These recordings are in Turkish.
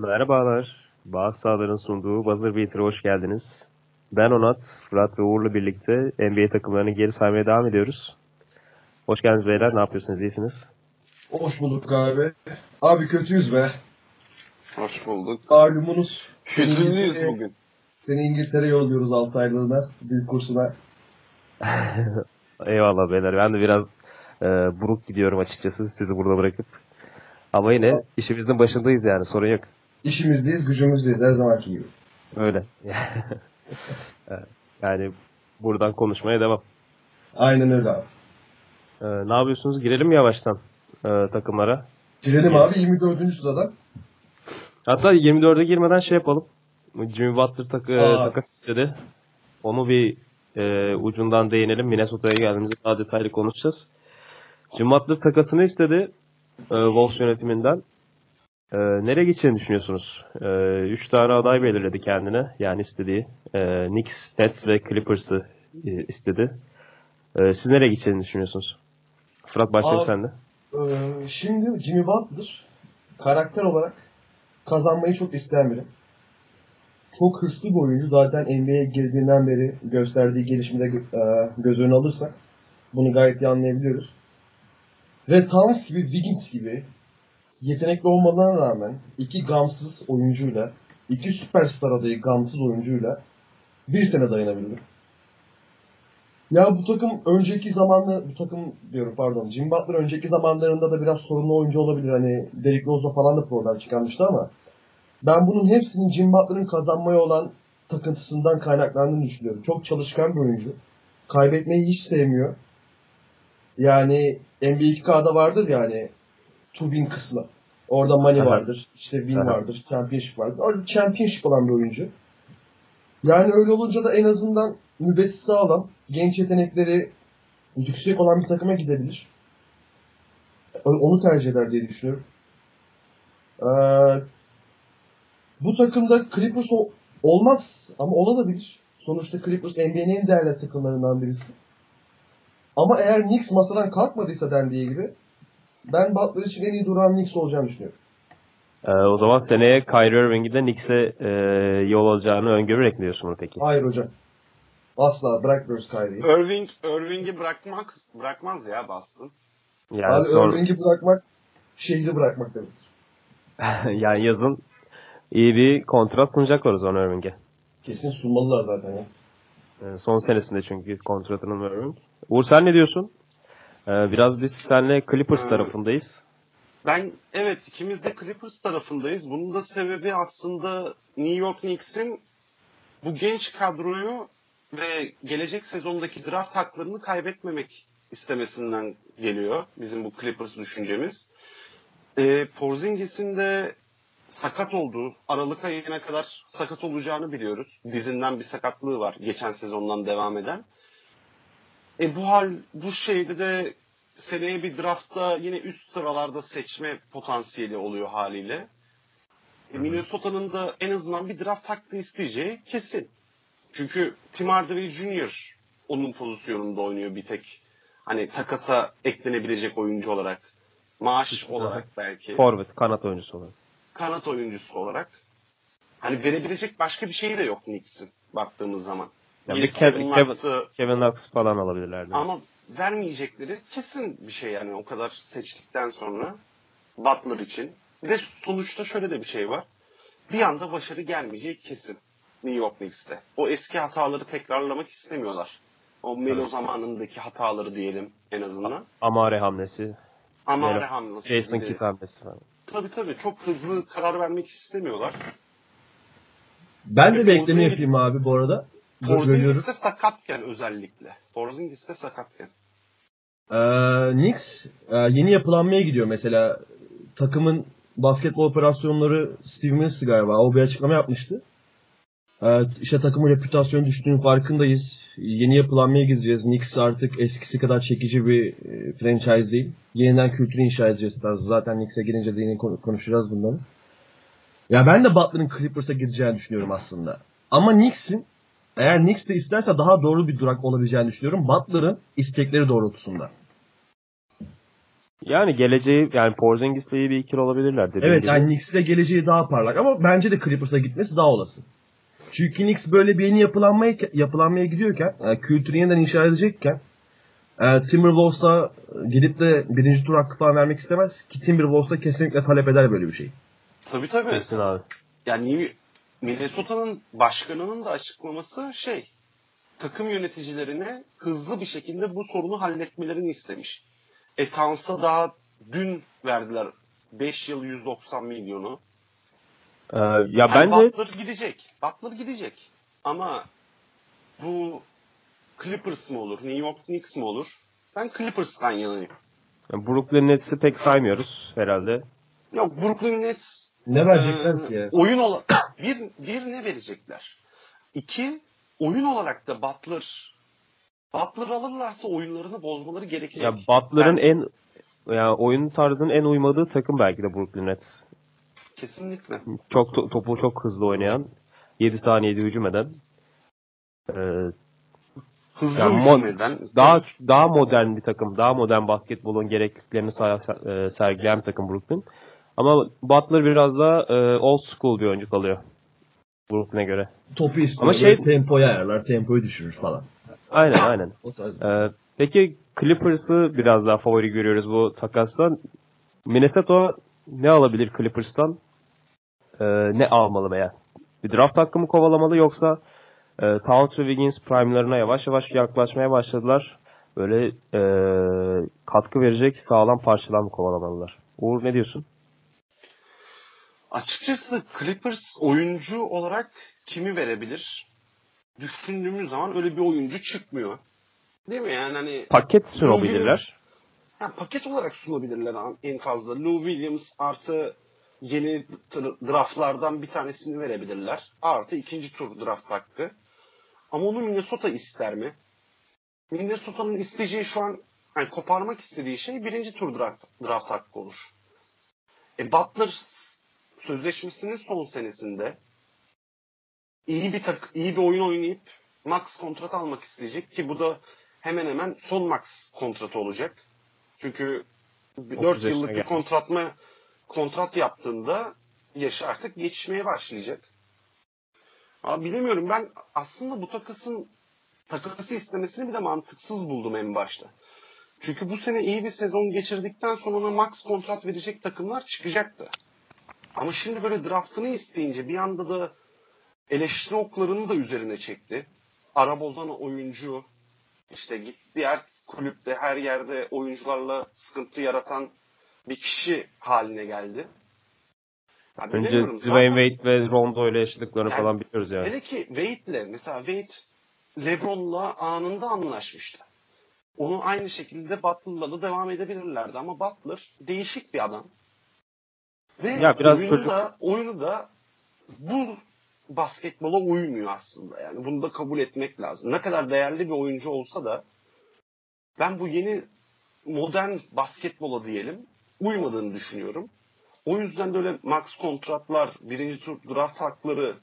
Merhabalar. Bazı sahaların sunduğu Buzzer Beater'a hoş geldiniz. Ben Onat, Fırat ve Uğur'la birlikte NBA takımlarını geri saymaya devam ediyoruz. Hoş geldiniz beyler. Ne yapıyorsunuz? İyisiniz? Hoş bulduk abi. Abi kötüyüz be. Hoş bulduk. Malumunuz. Hüzünlüyüz bugün. Seni İngiltere yolluyoruz 6 aylığına. Dil kursuna. Eyvallah beyler. Ben de biraz e, buruk gidiyorum açıkçası sizi burada bırakıp. Ama yine işimizin başındayız yani sorun yok. İşimizdeyiz, gücümüzdeyiz her zamanki gibi. Öyle. Yani buradan konuşmaya devam. Aynen öyle abi. E, ne yapıyorsunuz? Girelim yavaştan e, takımlara? Girelim abi 24. sırada. Hatta 24'e girmeden şey yapalım. Jimmy Butler takı, Aa. takas istedi. Onu bir e, ucundan değinelim. Minnesota'ya geldiğimizde daha detaylı konuşacağız. Jimmy Butler takasını istedi e, Wolves yönetiminden. E, nereye gideceğini düşünüyorsunuz? E, üç tane aday belirledi kendine. Yani istediği. E, Knicks, Nets ve Clippers'ı e, istedi. E, siz nereye gideceğini düşünüyorsunuz? Fırat başlayalım Abi- sen de. Ee, şimdi Jimmy Butler karakter olarak kazanmayı çok isteyen biri. Çok hırslı bir oyuncu. Zaten NBA'ye girdiğinden beri gösterdiği gelişimde e, göz önüne alırsak bunu gayet iyi anlayabiliyoruz. Ve Towns gibi, Wiggins gibi yetenekli olmalarına rağmen iki gamsız oyuncuyla, iki süperstar adayı gamsız oyuncuyla bir sene dayanabildi. Ya bu takım önceki zamanlar, bu takım diyorum pardon, Jim Butler önceki zamanlarında da biraz sorunlu oyuncu olabilir. Hani Derrick Rose'la falan da problem çıkarmıştı ama ben bunun hepsinin Jim Butler'ın kazanmaya olan takıntısından kaynaklandığını düşünüyorum. Çok çalışkan bir oyuncu. Kaybetmeyi hiç sevmiyor. Yani NBA 2K'da vardır yani to win kısmı. Orada money Aha. vardır, işte win vardır, championship vardır. Orada championship olan bir oyuncu. Yani öyle olunca da en azından nübesi sağlam, genç yetenekleri yüksek olan bir takıma gidebilir. Onu tercih eder diye düşünüyorum. Ee, bu takımda Clippers olmaz ama olabilir. Sonuçta Clippers NBA'nin en değerli takımlarından birisi. Ama eğer Knicks masadan kalkmadıysa dendiği gibi ben Butler için en iyi duran Knicks olacağını düşünüyorum. E, o zaman seneye Kyrie Irving'i de Knicks'e e, yol alacağını öngörerek mi diyorsun bunu peki? Hayır hocam. Asla bırakmıyoruz Kyrie'yi. Irving, Irving'i bırakmak, bırakmaz ya Boston. Yani Abi son, Irving'i bırakmak şehri bırakmak demektir. yani yazın iyi bir kontrat sunacaklar o zaman Irving'e. Kesin sunmalılar zaten ya. E, son senesinde çünkü kontratının Irving. Uğur sen ne diyorsun? E, biraz biz seninle Clippers Ee, tarafındayız. Ben evet ikimiz de Clippers tarafındayız. Bunun da sebebi aslında New York Knicks'in bu genç kadroyu ve gelecek sezondaki draft haklarını kaybetmemek istemesinden geliyor. Bizim bu Clippers düşüncemiz. Ee, Porzingis'in de sakat olduğu, Aralık ayına kadar sakat olacağını biliyoruz. Dizinden bir sakatlığı var geçen sezondan devam eden. E bu hal bu şeyde de seneye bir draftta yine üst sıralarda seçme potansiyeli oluyor haliyle. E, Minnesota'nın da en azından bir draft hakkı isteyeceği kesin. Çünkü Tim Hardaway Jr. onun pozisyonunda oynuyor bir tek. Hani takasa eklenebilecek oyuncu olarak. Maaş olarak belki. Forvet, kanat oyuncusu olarak. Kanat oyuncusu olarak. Hani verebilecek başka bir şey de yok Knicks'in baktığımız zaman. Ya Yine bir Kevin, Kevin Kevin, Knox falan alabilirlerdi. ama vermeyecekleri kesin bir şey yani o kadar seçtikten sonra Butler için. Bir de sonuçta şöyle de bir şey var. Bir anda başarı gelmeyeceği kesin New York Knicks'te. O eski hataları tekrarlamak istemiyorlar. O Melo Evet. zamanındaki hataları diyelim en azından. Amare hamlesi, Ama Melo, hamlesi. Jason. Kidd hamlesi falan. Tabii tabii çok hızlı karar vermek istemiyorlar. Ben de Ve bir ekleme Porzingis- yapayım abi bu arada. Porzingis de sakatken özellikle. Porzingis de sakatken. Ee, Knicks e, yeni yapılanmaya gidiyor mesela. Takımın basketbol operasyonları Steve Mils'ti galiba. O bir açıklama yapmıştı. Ee, işte takımın reputasyonu düştüğünün farkındayız. Yeni yapılanmaya gideceğiz. Knicks artık eskisi kadar çekici bir e, franchise değil. Yeniden kültürü inşa edeceğiz tarzı. Zaten Knicks'e gelince de yine konu- konuşacağız bunları. Ya ben de Butler'ın Clippers'a gideceğini düşünüyorum aslında. Ama Knicks'in eğer Knicks de isterse daha doğru bir durak olabileceğini düşünüyorum. Butler'ın istekleri doğrultusunda. Yani geleceği yani Porzingis'le iyi bir ikili olabilirler dediğim Evet gibi. yani Knicks'in de geleceği daha parlak ama bence de Clippers'a gitmesi daha olası. Çünkü Knicks böyle bir yeni yapılanmaya, yapılanmaya gidiyorken, e, kültürü yeniden inşa edecekken e, Timberwolves'a gidip de birinci tur hakkı falan vermek istemez ki Timberwolves da kesinlikle talep eder böyle bir şey. Tabii tabii. Kesin abi. Yani Minnesota'nın başkanının da açıklaması şey takım yöneticilerine hızlı bir şekilde bu sorunu halletmelerini istemiş. E Towns'a daha dün verdiler 5 yıl 190 milyonu. Ee, ya Yani bence Butler gidecek. Butler gidecek. Ama bu Clippers mı olur? New York Knicks mi olur? Ben Clippers'tan yanayım. Brooklyn Nets'i pek saymıyoruz herhalde. Yok Brooklyn Nets Ne verecekler ki Ee, ya? Oyun olarak bir, bir ne verecekler? İki oyun olarak da Butler Butler alırlarsa oyunlarını bozmaları gerekecek. Ya Butler'ın Ben- en ya oyun tarzının en uymadığı takım belki de Brooklyn Nets. kesinlikle. Çok to- topu çok hızlı oynayan, 7 saniyede hücum eden, ee, Hızlı Ya hücum eden daha daha modern bir takım, daha modern basketbolun gerekliliklerini e, sergileyen bir takım Brooklyn. Ama Butler biraz da e, old school bir oyuncu kalıyor Brooklyn'e göre. Topu istiyor. Ama şey- tempoyu ayarlar, tempoyu düşürür falan. Aynen aynen. Ee, peki Clippers'ı biraz daha favori görüyoruz bu takastan. Minnesota ne alabilir Clippers'tan? Ee, ne almalı veya? Bir draft hakkı mı kovalamalı yoksa e, Towns ve Wiggins prime'larına yavaş yavaş yaklaşmaya başladılar. Böyle e, katkı verecek sağlam parçalar mı kovalamalılar? Uğur ne diyorsun? Açıkçası Clippers oyuncu olarak kimi verebilir? Düşündüğümüz zaman öyle bir oyuncu çıkmıyor. Değil mi? Yani hani Paket sunabilirler. Ha, paket olarak sunabilirler en fazla. Lou Williams artı yeni draftlardan bir tanesini verebilirler. Artı ikinci tur draft hakkı. Ama onu Minnesota ister mi? Minnesota'nın isteyeceği şu an yani koparmak istediği şey birinci tur draft, draft hakkı olur. E Butler sözleşmesinin son senesinde iyi bir tak iyi bir oyun oynayıp max kontrat almak isteyecek ki bu da hemen hemen son max kontratı olacak. Çünkü 4 yaşına yıllık bir gelmiş. kontrat yaptığında yaşı artık geçmeye başlayacak. Ama bilemiyorum ben aslında bu takasın takası istemesini bile mantıksız buldum en başta. Çünkü bu sene iyi bir sezon geçirdikten sonra ona max kontrat verecek takımlar çıkacaktı. Ama şimdi böyle draftını isteyince bir anda da eleştiri oklarını da üzerine çekti. Ara bozan oyuncu, işte gitti her kulüpte her yerde oyuncularla sıkıntı yaratan bir kişi haline geldi. Ya Önce Dwayne Wade ve Rondo ile yaşadıklarını Yani- falan biliyoruz yani. Hele ki Wade'le mesela Wade LeBron'la anında anlaşmıştı. Onu aynı şekilde Butler'la da devam edebilirlerdi ama Butler değişik bir adam. Ve Ya biraz oyunu çocuk- da oyunu da bu basketbola uymuyor aslında. Yani bunu da kabul etmek lazım. Ne kadar değerli bir oyuncu olsa da ben bu yeni modern basketbola diyelim uymadığını düşünüyorum. O yüzden de öyle max kontratlar, birinci tur draft hakları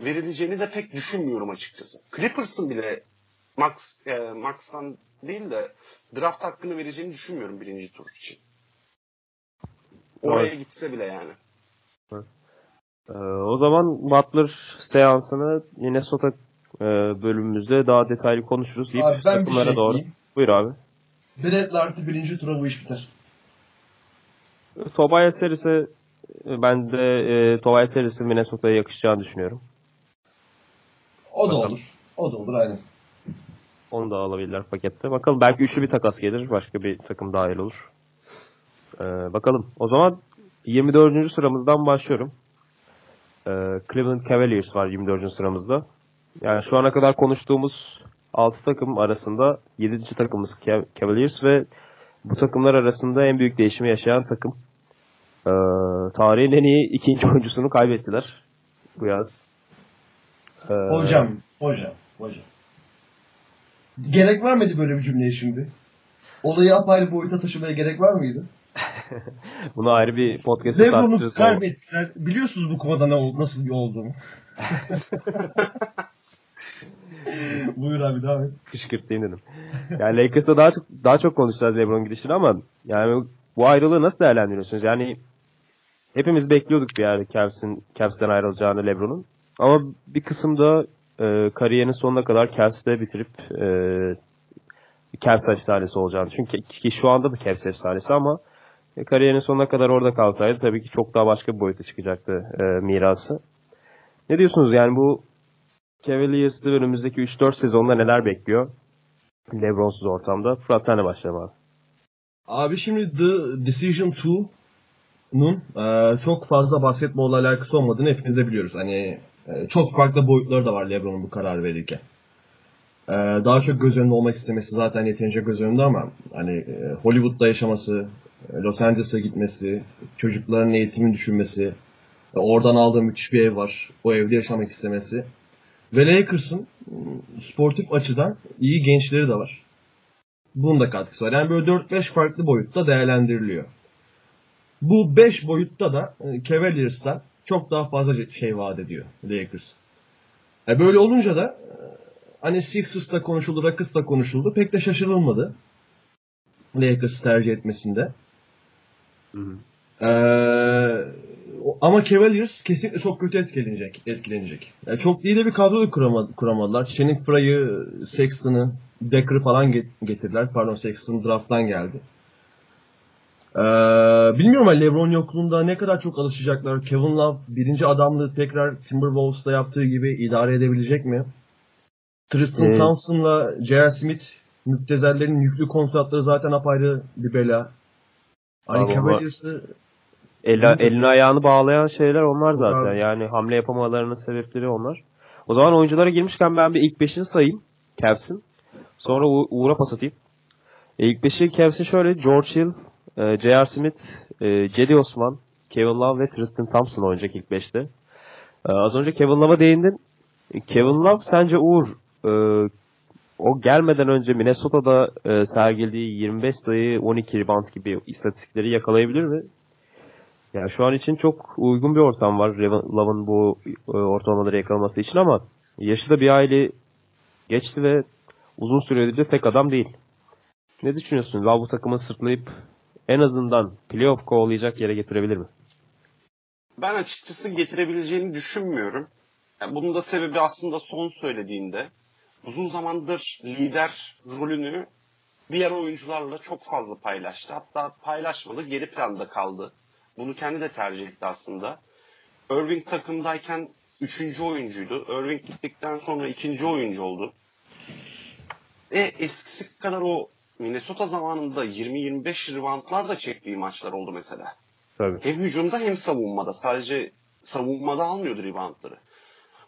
verileceğini de pek düşünmüyorum açıkçası. Clippers'ın bile max e, max'tan değil de draft hakkını vereceğini düşünmüyorum birinci tur için. Oraya Evet. gitse bile yani. Ee, o zaman Butler seansını Minnesota e, bölümümüzde daha detaylı konuşuruz. deyip Abi ben bir şey doğru. ekleyeyim. Buyur abi. Bradley artı birinci tura bu iş biter. Tobias Harris'e ben de e, Tobias Harris'in Minnesota'ya yakışacağını düşünüyorum. O da Bakalım. olur. O da olur aynen. Onu da alabilirler pakette. Bakalım belki üçlü bir takas gelir. Başka bir takım dahil olur. Ee, bakalım. O zaman 24. sıramızdan başlıyorum. Ee, Cleveland Cavaliers var 24. sıramızda. Yani şu ana kadar konuştuğumuz 6 takım arasında 7. takımımız Cav- Cavaliers ve bu takımlar arasında en büyük değişimi yaşayan takım. Ee, tarihin en iyi ikinci oyuncusunu kaybettiler bu yaz. Ee, Hocam, hocam, hocam. Gerek var mıydı böyle bir cümleye şimdi? Olayı apayrı boyuta taşımaya gerek var mıydı? Bunu ayrı bir podcast'ta Lebron'u tartışırız. kaybettiler. Biliyorsunuz bu konuda ne ol- nasıl bir olduğunu. Buyur abi devam et. Kışkırtayım dedim. Yani Lakers'ta daha çok daha çok konuşacağız LeBron gidişini ama yani bu ayrılığı nasıl değerlendiriyorsunuz? Yani hepimiz bekliyorduk bir yerde Cavs'in Cavs'ten ayrılacağını LeBron'un. Ama bir kısımda e, kariyerinin sonuna kadar Cavs'te bitirip e, Cavs efsanesi olacağını. Çünkü ki şu anda da Cavs efsanesi ama kariyerinin sonuna kadar orada kalsaydı tabii ki çok daha başka bir boyuta çıkacaktı e, mirası. Ne diyorsunuz yani bu Cavaliers'ı önümüzdeki 3-4 sezonda neler bekliyor? Lebron'suz ortamda. Fırat senle başlayalım abi. Abi şimdi The Decision 2'nun e, çok fazla basketbolla alakası olmadığını hepimiz de biliyoruz. Hani e, çok farklı boyutları da var LeBron'un bu karar verirken. E, daha çok göz önünde olmak istemesi zaten yeterince göz önünde ama hani e, Hollywood'da yaşaması, e, Los Angeles'a gitmesi, çocukların eğitimini düşünmesi, e, oradan aldığı müthiş bir ev var. O evde yaşamak istemesi. Ve Lakers'ın ım, sportif açıdan iyi gençleri de var. Bunun da katkısı var. Yani böyle 4-5 farklı boyutta değerlendiriliyor. Bu 5 boyutta da e, Cavaliers'tan çok daha fazla şey vaat ediyor Lakers. E böyle olunca da e, hani Sixers'ta konuşuldu, Rockets'ta konuşuldu. Pek de şaşırılmadı. Lakers'ı tercih etmesinde. Hı hı. Ee, ama Cavaliers kesinlikle çok kötü etkilenecek. etkilenecek. Yani çok iyi de bir kadro da kurama- kuramadılar. Channing Frye'ı, Sexton'ı, Decker'ı falan get- getirdiler. Pardon Sexton draft'tan geldi. Ee, bilmiyorum ama LeBron yokluğunda ne kadar çok alışacaklar. Kevin Love birinci adamlığı tekrar Timberwolves'ta yaptığı gibi idare edebilecek mi? Tristan Evet. Thompson'la J.R. Smith müptezellerin yüklü kontratları zaten apayrı bir bela. Ama- Cavaliers'ı El, elini ayağını bağlayan şeyler onlar zaten. Abi. Yani hamle yapamalarının sebepleri onlar. O zaman oyunculara girmişken ben bir ilk beşini sayayım. Cavs'in. Sonra U- Uğur'a pas atayım. E, ilk beşi Cavs'in şöyle. George Hill, e, J.R. Smith, e, Cedi Osman, Kevin Love ve Tristan Thompson oynayacak ilk beşte. E, az önce Kevin Love'a değindin. E, Kevin Love sence Uğur e, o gelmeden önce Minnesota'da e, sergilediği 25 sayı 12 rebound gibi istatistikleri yakalayabilir mi? Yani şu an için çok uygun bir ortam var Love'ın bu e, ortalamaları yakalaması için ama yaşı da bir aile geçti ve uzun süredir de tek adam değil. Ne düşünüyorsun? Love bu takımı sırtlayıp en azından playoff kovalayacak yere getirebilir mi? Ben açıkçası getirebileceğini düşünmüyorum. Yani bunun da sebebi aslında son söylediğinde uzun zamandır lider rolünü diğer oyuncularla çok fazla paylaştı. Hatta paylaşmadı, geri planda kaldı. Bunu kendi de tercih etti aslında. Irving takımdayken üçüncü oyuncuydu. Irving gittikten sonra ikinci oyuncu oldu. E eskisi kadar o Minnesota zamanında 20-25 reboundlar da çektiği maçlar oldu mesela. Tabii. Hem hücumda hem savunmada. Sadece savunmada almıyordu reboundları.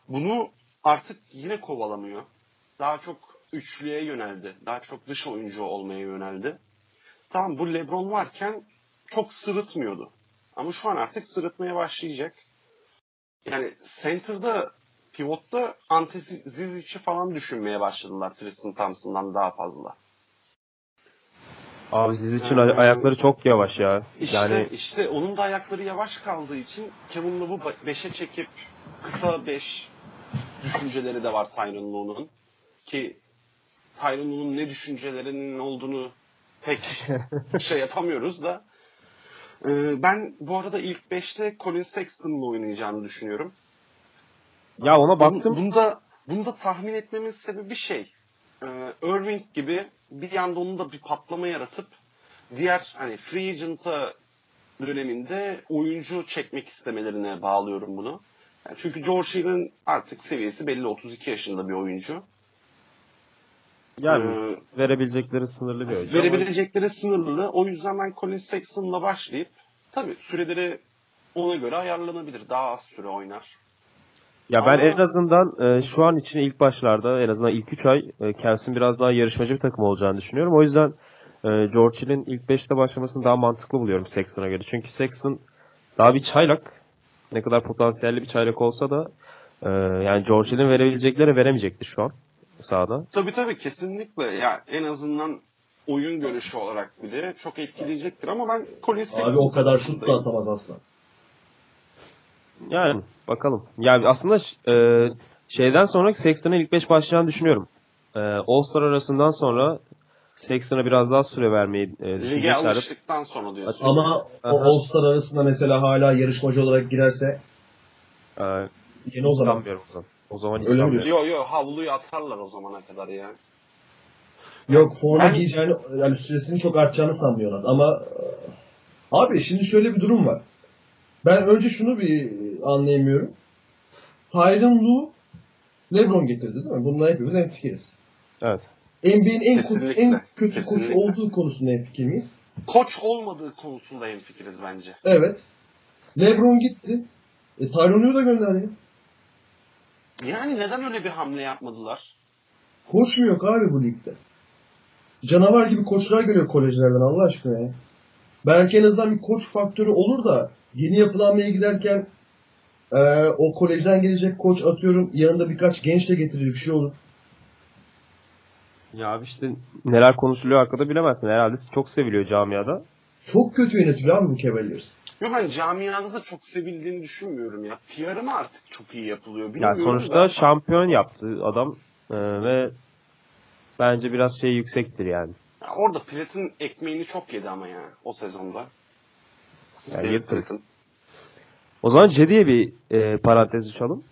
Bunu artık yine kovalamıyor. Daha çok üçlüye yöneldi. Daha çok dış oyuncu olmaya yöneldi. Tamam bu LeBron varken çok sırıtmıyordu. Ama şu an artık sırıtmaya başlayacak. Yani center'da pivotta Ante Zizic'i falan düşünmeye başladılar Tristan Thompson'dan daha fazla. Abi siz için ay- ayakları çok yavaş ya. İşte, Yani işte onun da ayakları yavaş kaldığı için Kevin Love'u 5'e çekip kısa 5 düşünceleri de var Tyronn Lue'nun. Ki Lue'nun ne düşüncelerinin olduğunu pek şey yapamıyoruz da. Ee, ben bu arada ilk 5'te Colin Sexton'la oynayacağını düşünüyorum. ya ona baktım. Bunda, bunda tahmin etmemin sebebi şey. E, Irving gibi bir yanda onun da bir patlama yaratıp diğer hani free agent'a döneminde oyuncu çekmek istemelerine bağlıyorum bunu. Yani çünkü George Hill'in artık seviyesi belli 32 yaşında bir oyuncu. Yani Ee, verebilecekleri sınırlı bir oyuncu. ama- Verebilecekleri sınırlı. O yüzden ben Colin Sexton'la başlayıp tabii süreleri ona göre ayarlanabilir. Daha az süre oynar. Ya ben Ama- en azından e, şu an için ilk başlarda en azından ilk 3 ay e, Cavs'in biraz daha yarışmacı bir takım olacağını düşünüyorum. O yüzden e, George Hill'in ilk 5'te başlamasını daha mantıklı buluyorum Sexton'a göre. Çünkü Sexton daha bir çaylak. Ne kadar potansiyelli bir çaylak olsa da e, yani George Hill'in verebilecekleri veremeyecektir şu an sahada. Tabii tabii kesinlikle. Ya en azından oyun görüşü olarak bile çok etkileyecektir ama ben Colin Sexton Abi o kadar şut da atamaz asla. Yani bakalım. Yani aslında e, Şeyden sonra Sexton'a ilk 5 başlayacağını düşünüyorum. Ee, All-Star arasından sonra Sexton'a biraz daha süre vermeyi e, Lige alıştıktan sonra diyorsun. Ama o Aha. All-Star arasında mesela hala yarışmacı olarak girerse Ee, yine o zaman. sanmıyorum o zaman. O zaman Öyle mi sanmıyorum. Yo yo havluyu atarlar o zamana kadar ya. Yok forma Ben- giyeceğini yani süresini çok artacağını sanmıyorlar ama e, abi şimdi şöyle bir durum var. Ben önce şunu bir anlayamıyorum. Tyronn Lue LeBron getirdi değil mi? Bununla hepimiz hemfikiriz. Evet. NBA'nin en, kötü, Kesinlikle, en kötü kesinlikle. koç olduğu konusunda hemfikir miyiz? Koç olmadığı konusunda hemfikiriz bence. Evet. LeBron gitti. E, Tyronn Lue da gönderdi. Yani neden öyle bir hamle yapmadılar? Koç mu yok abi bu ligde? Canavar gibi koçlar geliyor kolejlerden Allah aşkına ya. Belki en azından bir koç faktörü olur da yeni yapılanmaya giderken eee, o kolejden gelecek koç atıyorum yanında birkaç genç de getirir bir şey olur. Ya abi işte neler konuşuluyor arkada bilemezsin. Herhalde çok seviliyor camiada. Çok kötü yönetiliyor abi bu Cavaliers. Yok ben camiada da çok sevildiğini düşünmüyorum ya. PR'ı mı artık çok iyi yapılıyor Yani bilmiyorum sonuçta da. şampiyon yaptı adam Ee, ve bence biraz şey yüksektir yani. Ya orada Platin ekmeğini çok yedi ama ya o sezonda. Yani yedi. Platin. O zaman Cedi'ye bir e, parantez açalım.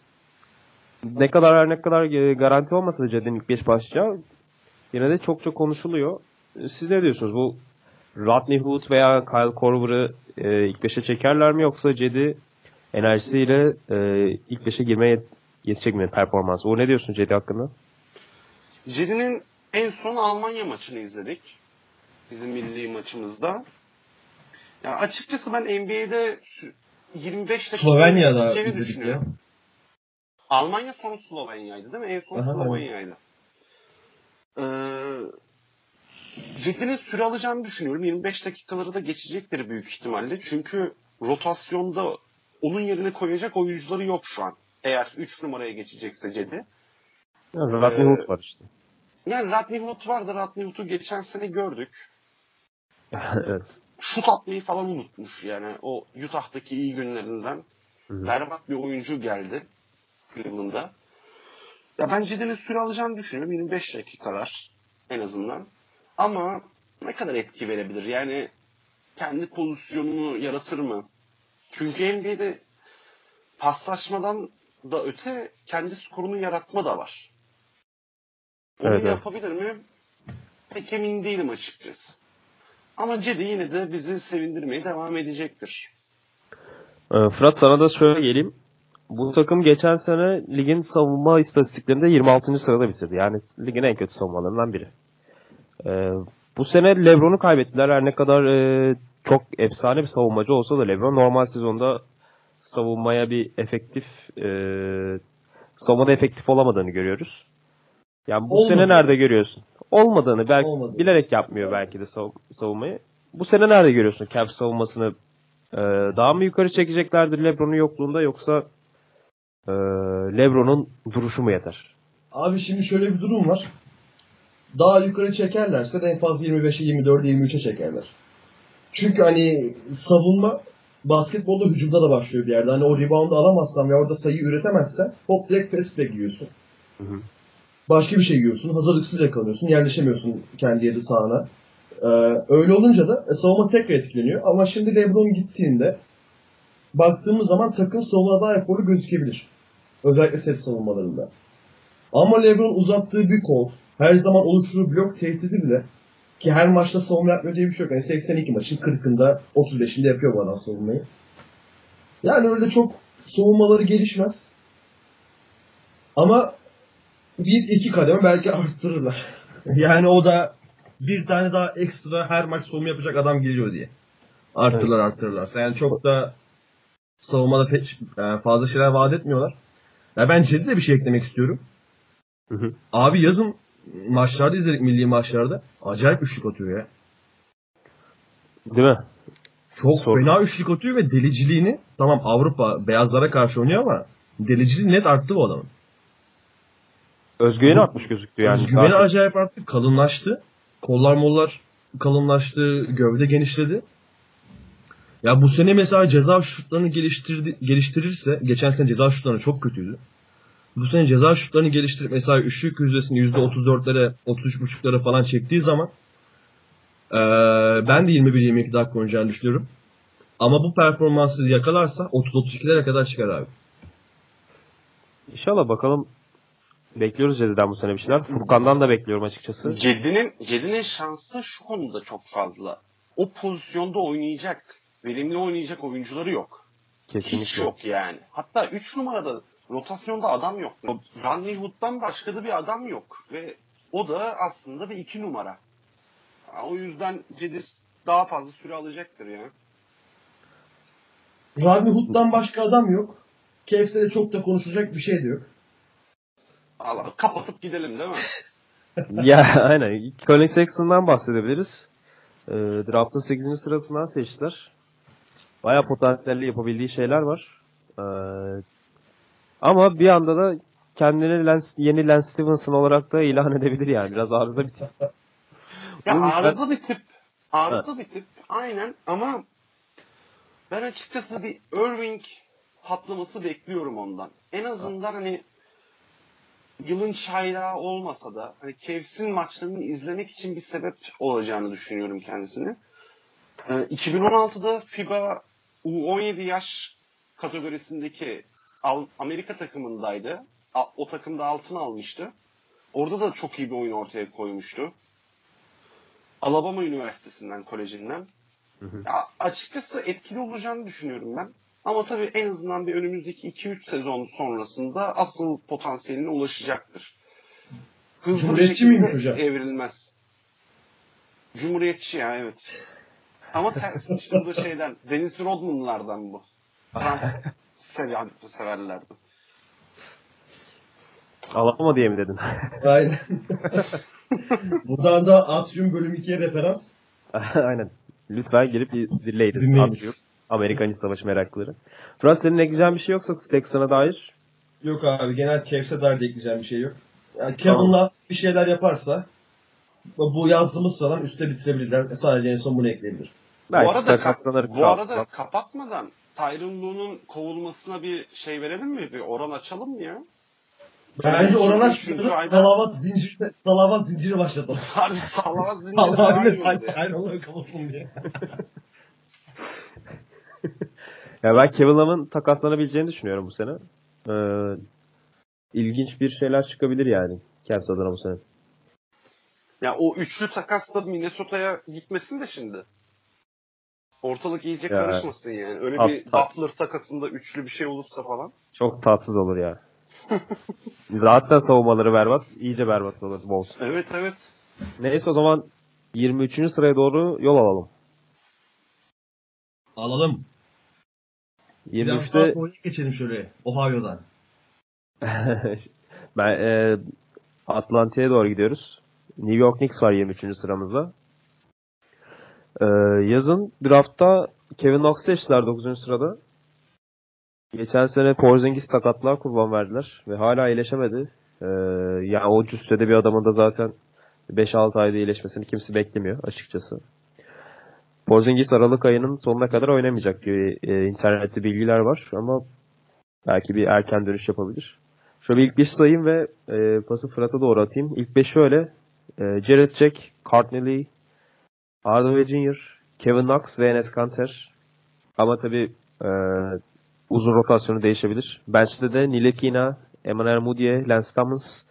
Ne kadar her ne kadar e, garanti olmasa da Cedi'nin ilk 5 başlayacağı yine de çok çok konuşuluyor. Siz ne diyorsunuz? Bu Rodney Hood veya Kyle Korver'ı e, ilk 5'e çekerler mi yoksa Cedi enerjisiyle e, ilk 5'e girmeye yetecek mi performans? O ne diyorsun Cedi hakkında? Cedi'nin en son Almanya maçını izledik. Bizim milli maçımızda. Ya açıkçası ben NBA'de sü- 25 dakika Slovenya'da düşünüyorum. ya. Almanya sonu Slovenya'ydı değil mi? En son Aha, Slovenya'ydı. Ee, Cedi'nin süre alacağını düşünüyorum. 25 dakikaları da geçecektir büyük ihtimalle. Çünkü rotasyonda onun yerine koyacak oyuncuları yok şu an. Eğer 3 numaraya geçecekse Cedi. Yani Rodney Ee, Hood var işte. Yani Rodney Hood vardı. Rodney Hood'u geçen sene gördük. evet. Şut atmayı falan unutmuş yani. O Utah'taki iyi günlerinden Hı. berbat bir oyuncu geldi Cleveland'a. Ya ben Cide'nin süre alacağını düşünüyorum. 25 dakikalar en azından. Ama ne kadar etki verebilir? Yani kendi pozisyonunu yaratır mı? Çünkü NBA'de paslaşmadan da öte kendi skorunu yaratma da var. Evet, evet. yapabilir mi? Pek emin değilim açıkçası. Ama Cedi yine de bizi sevindirmeye devam edecektir. Ee, Fırat sana da şöyle geleyim. Bu takım geçen sene ligin savunma istatistiklerinde 26. sırada bitirdi. Yani ligin en kötü savunmalarından biri. Ee, bu sene Lebron'u kaybettiler. Her ne kadar e, çok efsane bir savunmacı olsa da Lebron normal sezonda savunmaya bir efektif e, savunmada efektif olamadığını görüyoruz. Yani bu Olmadı. sene nerede görüyorsun? Olmadığını belki Olmadı. bilerek yapmıyor belki de sav- savunmayı. Bu sene nerede görüyorsun Cavs savunmasını ee, daha mı yukarı çekeceklerdir LeBron'un yokluğunda yoksa e, LeBron'un duruşu mu yeter? Abi şimdi şöyle bir durum var. Daha yukarı çekerlerse de en fazla 25'e 24'e 23'e çekerler. Çünkü hani savunma basketbolda hücumda da başlıyor bir yerde. Hani o reboundu alamazsan ve orada sayı üretemezsen hop direkt fast break yiyorsun. Hı hı. Başka bir şey yiyorsun. Hazırlıksız yakalanıyorsun. Yerleşemiyorsun kendi yeri sahana. Ee, öyle olunca da e, savunma tekrar etkileniyor. Ama şimdi LeBron gittiğinde baktığımız zaman takım savunma daha eforlu gözükebilir. Özellikle set savunmalarında. Ama LeBron uzattığı bir kol, her zaman oluşturduğu blok tehdidi bile ki her maçta savunma yapmıyor diye bir şey yok. Yani 82 maçın 40'ında 35'inde yapıyor bu adam savunmayı. Yani öyle çok savunmaları gelişmez. Ama bir iki kademe belki arttırırlar. yani o da bir tane daha ekstra her maç savunma yapacak adam geliyor diye. Arttırırlar arttırırlarsa. Yani çok da savunmada pek e, fazla şeyler vaat etmiyorlar. Ya ben Cedi de bir şey eklemek istiyorum. Hı hı. Abi yazın maçlarda izledik milli maçlarda. Acayip üçlük atıyor ya. Değil mi? Çok Sorun. fena üçlük atıyor ve deliciliğini tamam Avrupa beyazlara karşı oynuyor ama deliciliği net arttı bu adamın. Özgüveni artmış gözüktü yani. Özgüveni çok- acayip arttı. Kalınlaştı. Kollar mollar kalınlaştı. Gövde genişledi. Ya bu sene mesela ceza şutlarını geliştirdi, geliştirirse geçen sene ceza şutları çok kötüydü. Bu sene ceza şutlarını geliştirip mesela üçlük yüzdesini %34'lere 33.5'lara falan çektiği zaman eee, ben de 21-22 dakika oynayacağını düşünüyorum. Ama bu performansı yakalarsa 30-32'lere kadar çıkar abi. İnşallah bakalım. Bekliyoruz Cedi'den bu sene bir şeyler. Furkan'dan da bekliyorum açıkçası. Cedi'nin Cedi'nin şansı şu konuda çok fazla. O pozisyonda oynayacak, verimli oynayacak oyuncuları yok. Hiç Kesinlikle. yok yani. Hatta 3 numarada rotasyonda adam yok. Rodney Hood'dan başka da bir adam yok. Ve o da aslında bir 2 numara. O yüzden Cedi daha fazla süre alacaktır ya. Rodney Hood'dan başka adam yok. Cavs'te çok da konuşulacak bir şey de yok. Allah kapatıp gidelim değil mi? ya aynen. Colin Sexton'dan bahsedebiliriz. Ee, draft'ın 8. sırasından seçtiler. Baya potansiyelli yapabildiği şeyler var. Ee, ama bir anda da kendini Lance, yeni Lance Stevenson olarak da ilan edebilir yani. Biraz arıza bir tip. Ya Bu yüzden- arıza bir tip. Arıza bir tip. Aynen ama ben açıkçası bir Irving patlaması bekliyorum ondan. En azından hani yılın çaylağı olmasa da hani Cavs'in maçlarını izlemek için bir sebep olacağını düşünüyorum kendisini. Ee, 2016'da FIBA U17 yaş kategorisindeki Amerika takımındaydı. O takımda altın almıştı. Orada da çok iyi bir oyun ortaya koymuştu. Alabama Üniversitesi'nden, kolejinden. Ya açıkçası etkili olacağını düşünüyorum ben. Ama tabii en azından bir önümüzdeki 2-3 sezon sonrasında asıl potansiyeline ulaşacaktır. Hızlı bir Cumhuriyetçi şekilde hocam? evrilmez. Cumhuriyetçi ya evet. Ama ters işte bu da şeyden, Dennis Rodman'lardan bu. Trump seven, severlerdi. Alabama diye mi dedin? Aynen. Buradan da Atrium bölüm 2'ye referans. aynen. Lütfen gelip dinleyiniz. Atıyorum. Amerikan İç Savaşı meraklıları. Fırat senin ekleyeceğin bir şey yoksa Sexton'a dair? Yok abi genel Cavs'e dair de ekleyeceğim bir şey yok. Yani Kevin'la bir şeyler yaparsa bu yazdığımız sıradan üstte bitirebilirler. Sadece en son bunu ekleyebilir. Belki bu arada, takaslanır bu arada kapatmadan Tyron Lue'nun kovulmasına bir şey verelim mi? Bir oran açalım mı ya? Bence Üçüncü çıkıyor. ayda- Salavat zinciri, salavat zinciri başlatalım. Harbi salavat zinciri iyi bilir. oldu. Aynen kapatsın diye. Ya ben Kevin Love'ın takaslanabileceğini düşünüyorum bu sene. Ee, ilginç bir şeyler çıkabilir yani Cavs adına bu sene. Ya o üçlü takas da Minnesota'ya gitmesin de şimdi. Ortalık iyice Ya. karışmasın yani. Öyle At- bir at. Butler takasında üçlü bir şey olursa falan. Çok tatsız olur ya. Zaten savunmaları berbat. iyice berbat olur Wolves. Evet evet. Neyse o zaman 23. sıraya doğru yol alalım. Alalım. Biraz 23'te daha Ohio'ya geçelim şöyle. Ohio'dan. ben e, Atlantik'e doğru gidiyoruz. New York Knicks var 23. sıramızda. E, yazın draftta Kevin Knox seçtiler 9. sırada. Geçen sene Porzingis sakatlığa kurban verdiler ve hala iyileşemedi. E, yani o cüssede bir adamın da zaten 5-6 ayda iyileşmesini kimse beklemiyor açıkçası. Porzingis Aralık ayının sonuna kadar oynamayacak gibi e, internette bilgiler var ama belki bir erken dönüş yapabilir. Şöyle ilk 5 sayayım ve e, pası Fırat'a doğru atayım. İlk 5 şöyle. E, Jared Jack, Courtney Lee, Hardaway Jr., Kevin Knox ve Enes Kanter. Ama tabi e, uzun rotasyonu değişebilir. Bench'te de Nilekina, Emmanuel Mudiay, Lance Thomas,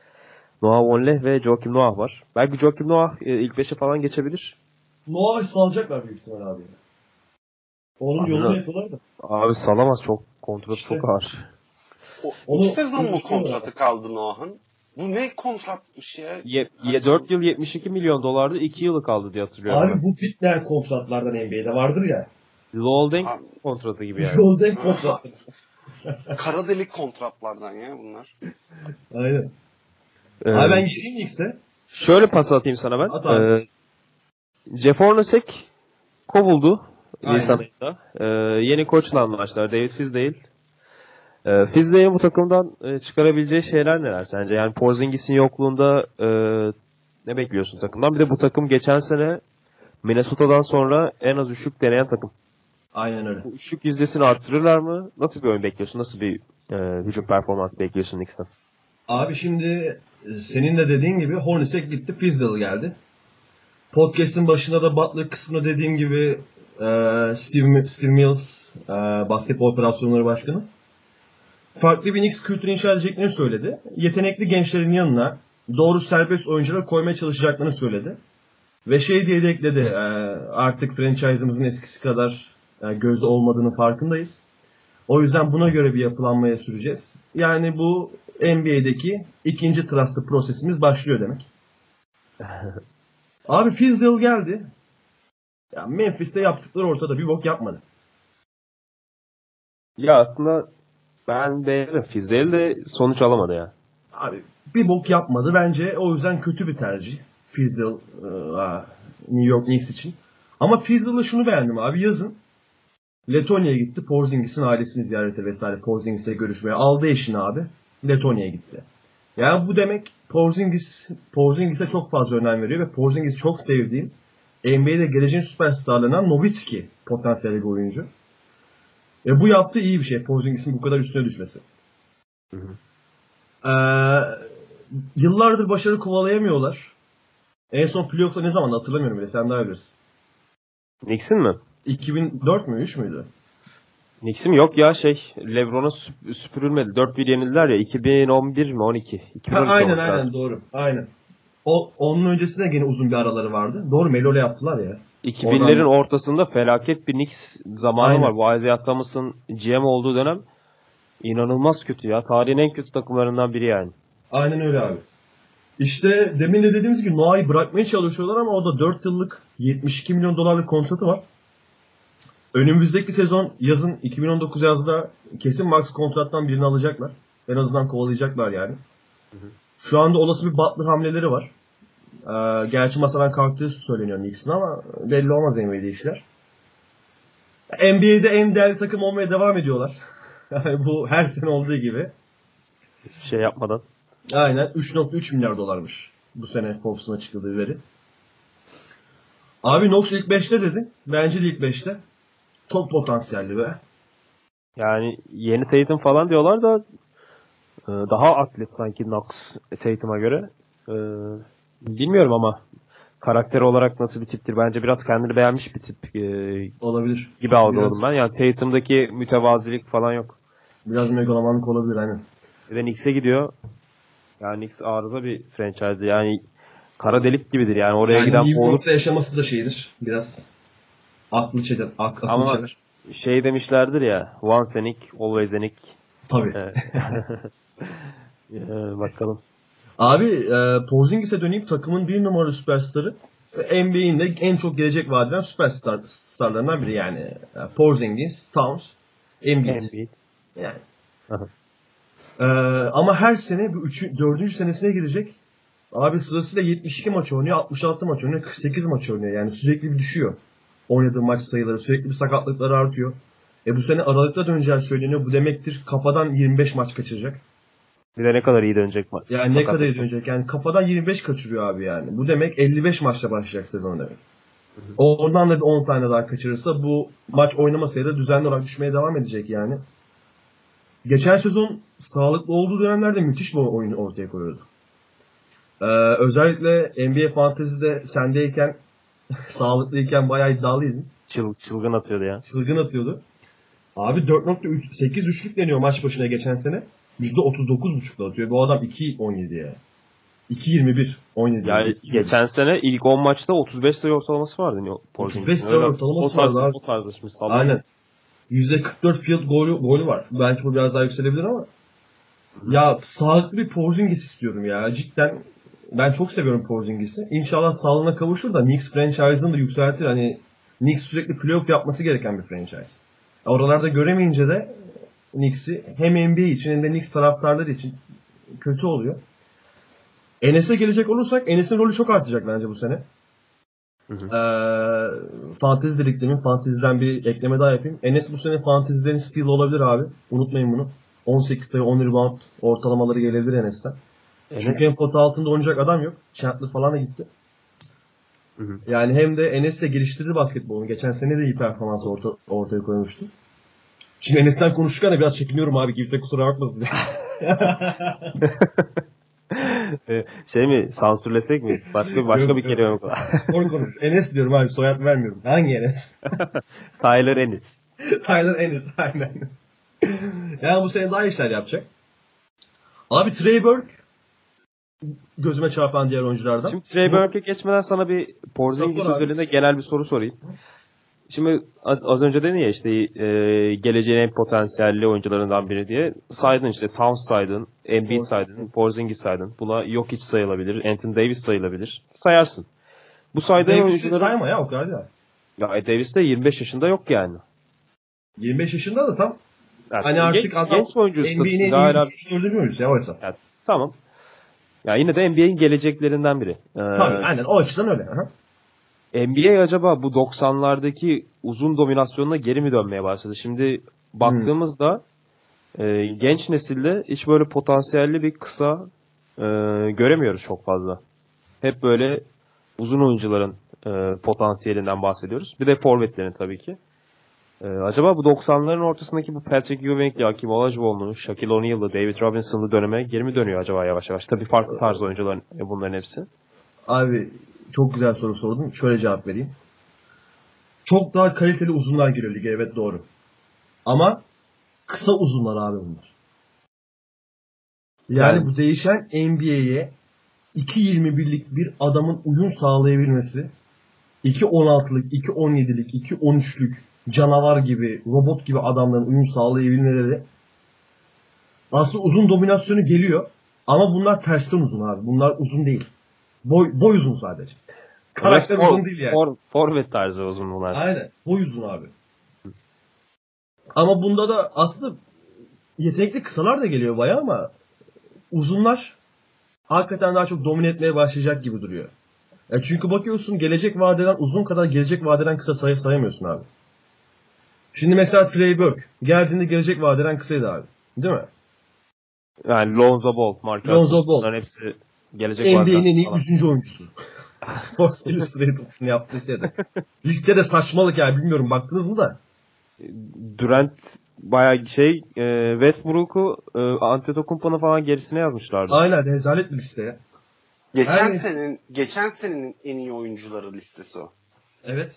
Noah Vonleh ve Joakim Noah var. Belki Joakim Noah e, ilk 5'e falan geçebilir. Noah'ı salacaklar büyük ihtimal abi. Onun Abi yolunu yapıyorlar da. Abi salamaz çok kontratı İşte. çok ağır. O, Onu- iki sezon mu kontratı kaldı Noah'ın? Bu ne kontratmış ya? Ye, ye, 4 yıl 72 milyon dolardı 2 yılı kaldı diye hatırlıyorum. Abi ben. bu bitmeyen kontratlardan NBA'de vardır ya. Abi. kontratı gibi yani. Golden kontrat. Kara delik kontratlardan ya bunlar. Aynen. Ee, Abi ben gireyim Knicks'e. Şöyle pas atayım sana ben. At abi. Ee, Jeff Hornacek kovuldu. Nisan ayında. Ee, yeni koçla anlaştılar. David Fizdale. Ee, Fizdale'in bu takımdan e, çıkarabileceği şeyler neler sence? Yani Porzingis'in yokluğunda e, ne bekliyorsun takımdan? Bir de bu takım geçen sene Minnesota'dan sonra en az üçlük deneyen takım. Aynen öyle. Bu üçlük yüzdesini arttırırlar mı? Nasıl bir oyun bekliyorsun? Nasıl bir e, hücum performansı bekliyorsun Knicks'ten? Abi şimdi e, senin de dediğin gibi Hornacek gitti, Fizdale geldi. Podcast'in başında da Butler kısmında dediğim gibi e, Steve, Steve Mills, e, basketbol operasyonları başkanı, farklı bir Knicks kültürü inşa edeceklerini söyledi. Yetenekli gençlerin yanına doğru serbest oyuncular koymaya çalışacaklarını söyledi. Ve şey diye de ekledi, e, artık franchise'ımızın eskisi kadar e, gözde olmadığının farkındayız. O yüzden buna göre bir yapılanmaya süreceğiz. Yani bu NBA'deki ikinci trust'ı prosesimiz başlıyor demek. Abi Fizdale geldi. Ya Memphis'te yaptıkları ortada bir bok yapmadı. Ya aslında ben beğenirim. Fizdale de sonuç alamadı ya. Abi bir bok yapmadı. Bence o yüzden kötü bir tercih. Fizdale e, New York Knicks için. Ama Fizdale'da şunu beğendim abi. Yazın Letonya'ya gitti. Porzingis'in ailesini ziyarete vesaire. Porzingis'e görüşmeye. Aldı eşini abi. Letonya'ya gitti. Yani bu demek Porzingis Porzingis'e çok fazla önem veriyor ve Porzingis çok sevdiğim NBA'de geleceğin süperstarlarından Nowitzki potansiyelli bir oyuncu. E bu yaptığı iyi bir şey. Porzingis'in bu kadar üstüne düşmesi. Hı hı. Ee, yıllardır başarı kovalayamıyorlar. En son playoff'ta ne zaman hatırlamıyorum bile. Sen daha bilirsin. Knicks'in mi? 2004 mü 3 müydü? Knicks'im yok ya şey Lebron'a süp- süpürülmedi. 4-1 yenildiler ya 2011 mi 12? 2012 Ha, aynen aynen lazım. doğru. Aynen. O, onun öncesinde gene uzun bir araları vardı. Doğru Melo'la yaptılar ya. 2000'lerin ortasında felaket bir Knicks zamanı Aynen. var. Bu Isaiah Thomas'ın GM olduğu dönem inanılmaz kötü ya. Tarihin en kötü takımlarından biri yani. Aynen öyle abi. İşte demin de dediğimiz gibi Noah'yı bırakmaya çalışıyorlar ama o da 4 yıllık 72 milyon dolarlık kontratı var. Önümüzdeki sezon yazın 2019 yazda kesin max kontrattan birini alacaklar. En azından kovalayacaklar yani. Şu anda olası bir Butler hamleleri var. Ee, gerçi masadan kalktığı söyleniyor Knicks'in ama belli olmaz NBA'de işler. NBA'de en değerli takım olmaya devam ediyorlar. Yani bu her sene olduğu gibi. Hiçbir şey yapmadan. Aynen 3.3 milyar dolarmış bu sene Forbes'un açıkladığı veri. Abi Knox ilk 5'te dedi. Bence de ilk 5'te. Çok potansiyelli be. Yani yeni Tatum falan diyorlar da e, daha atlet sanki Knox Tatum'a göre. Bilmiyorum ama karakter olarak nasıl bir tiptir? Bence biraz kendini beğenmiş bir tip e, Olabilir. gibi algıladım ben. Yani Tatum'daki mütevazilik falan yok. Biraz megalomanlık olabilir. Bir de Knicks'e gidiyor. Yani Knicks arıza bir franchise. Yani kara delik gibidir. Yani oraya Yani giden New olur. Yaşaması da şeydir. Biraz aklı çeker. Ak, aklı Ama- çeker. Şey demişlerdir ya. Once a Nick, always a Nick. Tabii. Ee, bakalım. Abi e, Porzingis'e döneyim takımın bir numaralı süperstarı. NBA'in de en çok gelecek vadeden süperstar starlarından biri yani. E, Porzingis, Towns, Embiid. Embiid. Yani. Aha. Ee, ama her sene bu üçü, dördüncü senesine girecek. Abi sırasıyla 72 maç oynuyor, 66 maç oynuyor, 48 maç oynuyor. Yani sürekli bir düşüyor. Oynadığı maç sayıları, sürekli bir sakatlıkları artıyor. E bu sene Aralık'ta döneceği söyleniyor. Bu demektir kafadan 25 maç kaçıracak. Bir de ne kadar iyi dönecek ma- Yani ne kadar iyi dönecek? Yani kafadan 25 kaçırıyor abi yani. Bu demek 55 maçla başlayacak sezon demek. Oradan da bir 10 tane daha kaçırırsa bu maç oynama sayıda düzenli olarak düşmeye devam edecek yani. Geçen sezon sağlıklı olduğu dönemlerde müthiş bir oyun ortaya koyuyordu. Ee, özellikle NBA Fantasy'de sendeyken sağlıklıyken bayağı iddialıydın. Çıl, çılgın atıyordu ya. Çılgın atıyordu. Abi 4.8 üçlük deniyor maç başına geçen sene. %39.5'la atıyor. Bu adam 2.17 ya. 2.21 17. Yani 2.21. geçen sene ilk 10 maçta 35 sayı ortalaması vardı. Yani 35 sayı ortalaması vardı abi. O tarz şimdi. Aynen. %44 field golü, golü var. Belki bu biraz daha yükselebilir ama. Ya sağlıklı bir Porzingis istiyorum ya. Cidden ben çok seviyorum Porzingis'i. İnşallah sağlığına kavuşur da Knicks franchise'ını da yükseltir. Hani Knicks sürekli playoff yapması gereken bir franchise. Oralarda göremeyince de Knicks'i hem NBA için hem de Knicks taraftarları için kötü oluyor. Enes'e gelecek olursak Enes'in rolü çok artacak bence bu sene. Hı hı. Ee, fantezi dediklerim. Fanteziden bir ekleme daha yapayım. Enes bu sene fantezilerin steal olabilir abi. Unutmayın bunu. 18 sayı 10 rebound ortalamaları gelebilir Enes'ten. Enes- Çünkü hem pota altında oynayacak adam yok. Chandler falan da gitti. Hı hı. Yani hem de Enes de geliştirdi basketbolunu. Geçen sene de iyi performans orta, ortaya koymuştu. Şimdi Enes'ten konuşurken de biraz çekiniyorum abi. Kimse kusura bakmasın. E, şey mi sansürlesek mi? Başka başka Yok, bir yok. kelime mi? Doğru konuş. Enes diyorum abi. Soyad vermiyorum. Hangi Enes? Tyler Ennis. Tyler Ennis. Aynen. yani bu sene daha işler yapacak. Abi Trey Burke gözüme çarpan diğer oyunculardan. Şimdi Trey Burke'e geçmeden sana bir Porzingis üzerinde genel bir soru sorayım. Şimdi az, az önce dedin ya işte e, geleceğin en potansiyelli oyuncularından biri diye. Saydın işte Towns saydın, Embiid saydın, Porzingis saydın. Buna Jokic sayılabilir, Anthony Davis sayılabilir. Sayarsın. Bu saydığın Davis'i oyuncuların... sayma ya o kadar ya. Ya Davis de 25 yaşında yok yani. 25 yaşında da tam Yani hani artık genç, adam genç oyuncu NBA'nin en iyi hala... 3. 4. oyuncusu ya oysa. Ya, tamam. Ya yine de NBA'in geleceklerinden biri. Ee, Tabii aynen o açıdan öyle. Aha. NBA acaba bu 90'lardaki uzun dominasyonuna geri mi dönmeye başladı? Şimdi baktığımızda e, genç nesilde hiç böyle potansiyelli bir kısa e, göremiyoruz çok fazla. Hep böyle uzun oyuncuların e, potansiyelinden bahsediyoruz. Bir de forvetlerin tabii ki. E, acaba bu 90'ların ortasındaki bu Patrick Ewing'li, Hakim Olajuwon'lu, Shaquille O'Neal'lı, David Robinson'lı döneme geri mi dönüyor acaba yavaş yavaş? Tabii farklı tarz oyuncuların e, bunların hepsi. Abi çok güzel soru sordun. Şöyle cevap vereyim. Çok daha kaliteli uzunlar giriyor lige evet doğru. Ama kısa uzunlar abi bunlar. Yani, Yani- bu değişen NBA'ye 2.21'lik bir adamın uyum sağlayabilmesi 2.16'lık, 2.17'lik, 2.13'lük canavar gibi, robot gibi adamların uyum sağlayabilmeleri aslında uzun dominasyonu geliyor. Ama bunlar tersten uzun abi. Bunlar uzun değil. Boy, boy uzun sadece. Karakter uzun değil yani. for- forvet tarzı uzun bunlar. Aynen. Boy uzun abi. Ama bunda da aslında yetenekli kısalar da geliyor bayağı ama uzunlar hakikaten daha çok domine etmeye başlayacak gibi duruyor. E çünkü bakıyorsun gelecek vadeden uzun kadar gelecek vadeden kısa say sayamıyorsun abi. Şimdi mesela Trey Burke geldiğinde gelecek vadeden kısaydı abi. Değil mi? Yani Lonzo Ball, Mark Lonzo Ball. Bunların hepsi gelecek NBA'nin vadeden en iyi falan. 100. oyuncusu. Sports Illustrated'ın yaptığı şeyde. Listede saçmalık ya bilmiyorum baktınız mı da. Durant bayağı şey e, Westbrook'u e, Antetokounmpo'nun falan gerisine yazmışlardı. Aynen rezalet bir liste ya. Geçen Yani- senenin geçen senenin en iyi oyuncuları listesi o. Evet.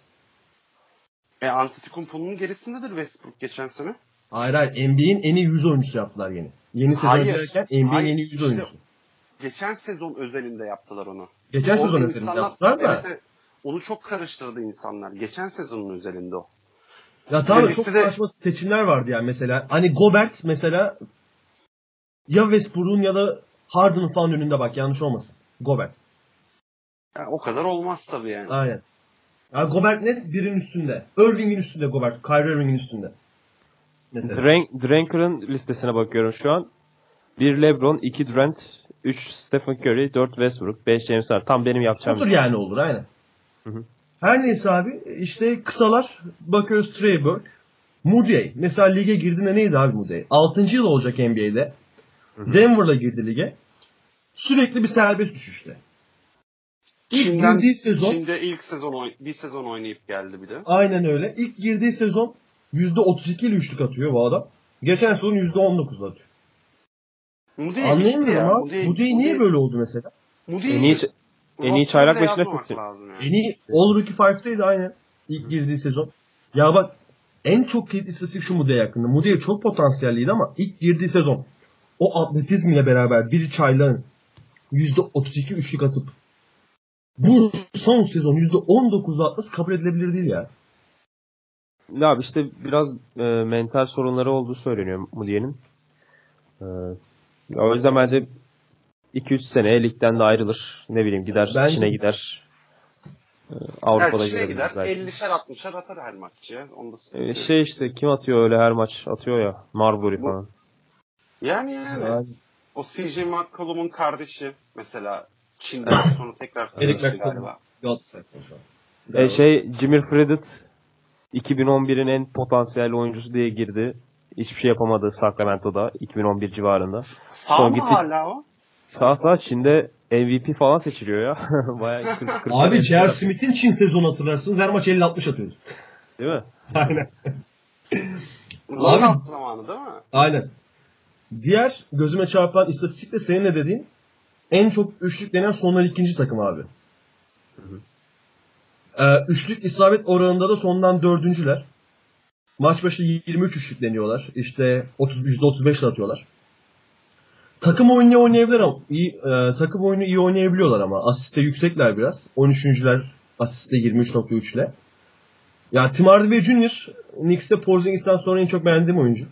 E Antetokounmpo'nun gerisindedir Westbrook geçen sene. Hayır hayır NBA'in en iyi 100 oyuncusu yaptılar yeni. Yeni sezon Hayır. girerken NBA'in en iyi 100 işte- oyuncusu. Geçen sezon özelinde yaptılar onu. Geçen Orada sezon özelinde insanlar- yaptılar da. Evet, evet. Onu çok karıştırdı insanlar. Geçen sezonun özelinde o. Ya tamam Ve çok listede- saçma seçimler vardı yani mesela. Hani Gobert mesela ya Westbrook'un ya da Harden'ın falan önünde bak yanlış olmasın. Gobert. Yani o kadar olmaz tabii yani. Aynen. Ya Gobert net birinin üstünde. Irving'in üstünde Gobert. Kyrie Irving'in üstünde. Mesela. Drank, Dranker'ın listesine bakıyorum şu an. 1 LeBron, 2 Durant, 3 Stephen Curry, 4 Westbrook, 5 James Harden. Tam benim yapacağım. Olur şey. yani olur aynen. Hı hı. Her neyse abi işte kısalar bakıyoruz Trey Burke. Moody. Mesela lige girdiğinde neydi abi Moody? 6. yıl olacak NBA'de. Denver'la girdi lige. Sürekli bir serbest düşüşte. İlk Çin'den, girdiği sezon Çin'de ilk sezon bir sezon oynayıp geldi bir de. aynen öyle. İlk girdiği sezon %32 ile üçlük atıyor bu adam. Geçen sezon %19 atıyor. Gitti Anlayamıyorum ya. Moody'ye- Moody niye böyle oldu mesela? Moody'ye En iyi, en iyi çaylak beşine seçti. yani. En iyi All Rookie 5'teydi aynen. İlk girdiği sezon. Ya bak en çok kilit istatistik şu Moody'ye yakında. Moody çok potansiyelliydi ama ilk girdiği sezon o atletizmle beraber bir çaylağın %32 üçlük atıp bu son sezon %19'da atması kabul edilebilir değil ya. Ya abi işte biraz e, mental sorunları olduğu söyleniyor Moody'nin. E, o yüzden bence 2-3 sene ligden de ayrılır. Ne bileyim gider Bence- Çin'e gider. E, Avrupa'da Her gider. gider. belki. 50'şer 60'er atar her maç ya. Onda E, yok. şey işte kim atıyor öyle her maç atıyor ya Marbury Bu- falan. Yani yani. Yani O CJ McCollum'un kardeşi mesela Çin'den sonra tekrar kardeşi galiba. E, şey Jimmy Fredette 2011'in en potansiyel oyuncusu diye girdi. Hiçbir şey yapamadı Sacramento'da 2011 civarında. Sağ Son mı gitti. hala o? Sağ sağ Çin'de MVP falan seçiliyor ya. Bayağı 40, 40 Abi J.R. Smith'in Çin sezonu hatırlarsınız. Her maç 50-60 atıyordu. Değil mi? Aynen. Lockout zamanı değil mi? Aynen. Diğer gözüme çarpan istatistik de senin de dediğin en çok üçlük denen sondan ikinci takım abi. Ee, üçlük isabet oranında da sondan dördüncüler. Maç başı 23 üçlük deniyorlar. İşte 30 %35 atıyorlar. Takım oyunu oynayabilirler ama iyi, e, takım oyunu iyi oynayabiliyorlar ama asiste yüksekler biraz. 13'üncüler asiste 23.3 ile. Ya Tim Hardaway Jr. Knicks'te Porzingis'ten sonra en çok beğendiğim oyuncu.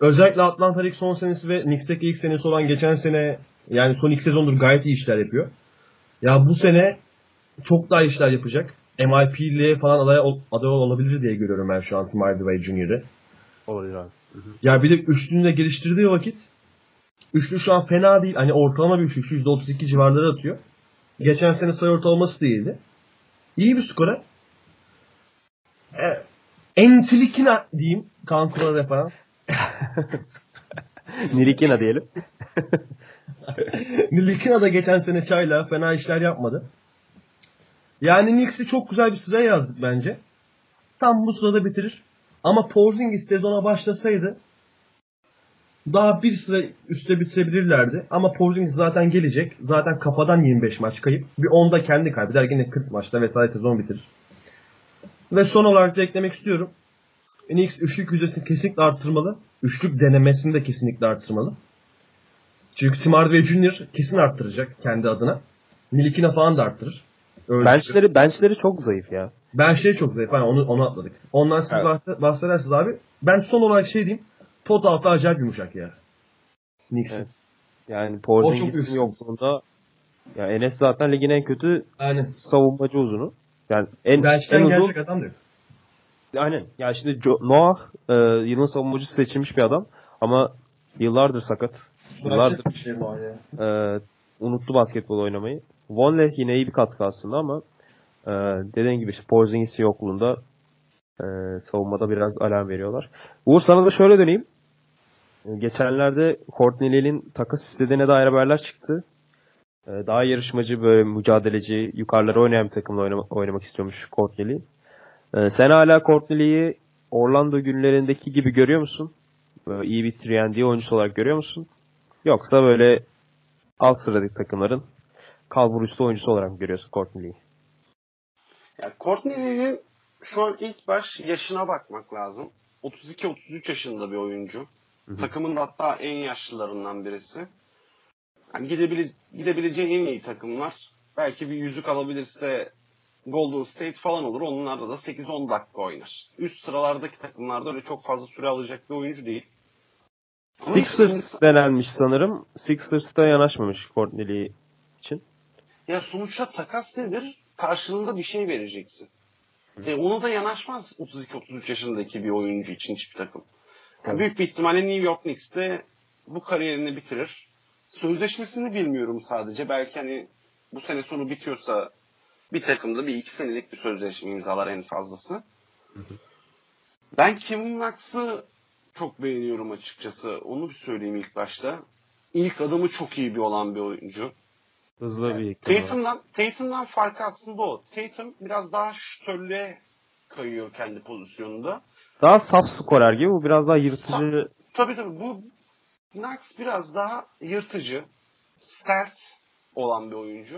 Özellikle Atlanta League son senesi ve Knicks'teki ilk senesi olan geçen sene yani son iki sezondur gayet iyi işler yapıyor. Ya bu sene çok daha işler yapacak. MIP'liğe falan aday, aday olabilir diye görüyorum ben şu an Tim Hardaway Jr.'ı. Olabilir abi. Ya bir de üçlüğünü de geliştirdiği vakit üçlü şu an fena değil. Hani ortalama bir üçlük. %32 civarları atıyor. Geçen sene sayı ortalaması değildi. İyi bir skora. E, Enfilikina diyeyim. Cancun'a referans. Nirikina diyelim. Nilikina da geçen sene çayla fena işler yapmadı. Yani Knicks'i çok güzel bir sıraya yazdık bence. Tam bu sırada bitirir. Ama Porzingis sezona başlasaydı daha bir sıra üstte bitirebilirlerdi. Ama Porzingis zaten gelecek. Zaten kafadan 25 maç kayıp. Bir 10'da kendi kaybeder. Yine 40 maçta vesaire sezon bitirir. Ve son olarak da eklemek istiyorum. Knicks üçlük yüzdesini kesinlikle arttırmalı. Üçlük denemesini de kesinlikle arttırmalı. Çünkü Tim Hardaway Jr. kesin arttıracak kendi adına. Milikina falan da arttırır. Öyle Benchleri, benchleri çok zayıf ya. ben şey çok zayıf. Hani onu, onu atladık. Ondan siz Evet. bahse- bahsedersiniz abi. Ben son olarak şey diyeyim. Pot altı acayip yumuşak ya. Knicks'in. Evet. Yani Porzingis'in üstün. yokluğunda ya Enes zaten ligin en kötü Aynen. savunmacı uzunu. Yani en, en Bench'ten uzun gelecek adam diyor. Aynen. Ya şimdi Noah e, yılın savunmacısı seçilmiş bir adam ama yıllardır sakat. Yıllardır bir şey e, unuttu basketbol oynamayı. Vonleh yine iyi bir katkı aslında ama e, dediğin gibi işte Porzingis'in yokluğunda e, savunmada biraz alarm veriyorlar. Uğur sana da şöyle döneyim. E, Geçenlerde Courtney Lill'in takas istediğine dair haberler çıktı. E, daha yarışmacı, böyle mücadeleci, yukarılara oynayan bir takımla oynama- oynamak istiyormuş Courtney Lee. E, sen hala Courtney Lee'yi Orlando günlerindeki gibi görüyor musun? Böyle iyi bir 3 oyuncusu olarak görüyor musun? Yoksa böyle alt sıradaki takımların kalbur üstü oyuncusu olarak mı görüyorsun Courtney Lee'yi? Yani Courtney'nin şu an ilk baş yaşına bakmak lazım. 32-33 yaşında bir oyuncu. Takımın da hatta en yaşlılarından birisi. Yani gidebile, gidebileceği en iyi takımlar. Belki bir yüzük alabilirse Golden State falan olur. Onlarda da 8-10 dakika oynar. Üst sıralardaki takımlarda öyle çok fazla süre alacak bir oyuncu değil. Sixers denenmiş sanırım. Sixers'ta yanaşmamış Courtney. Ya sonuçta takas nedir? Karşılığında bir şey vereceksin. E ona da yanaşmaz 32-33 yaşındaki bir oyuncu için hiçbir takım. Yani büyük bir ihtimalle New York Knicks'te bu kariyerini bitirir. Sözleşmesini bilmiyorum sadece. Belki hani bu sene sonu bitiyorsa bir takımda bir iki senelik bir sözleşme imzalar en fazlası. Ben Kevin Knox'ı çok beğeniyorum açıkçası. Onu bir söyleyeyim ilk başta. İlk adımı çok iyi bir olan bir oyuncu. Hızlı bir var. Tatum'dan, Tatum'dan farkı aslında o. Tatum biraz daha şütörlüğe kayıyor kendi pozisyonunda. Daha saf skorer gibi. Bu biraz daha yırtıcı. Tabii tabii bu Knox biraz daha yırtıcı, sert olan bir oyuncu.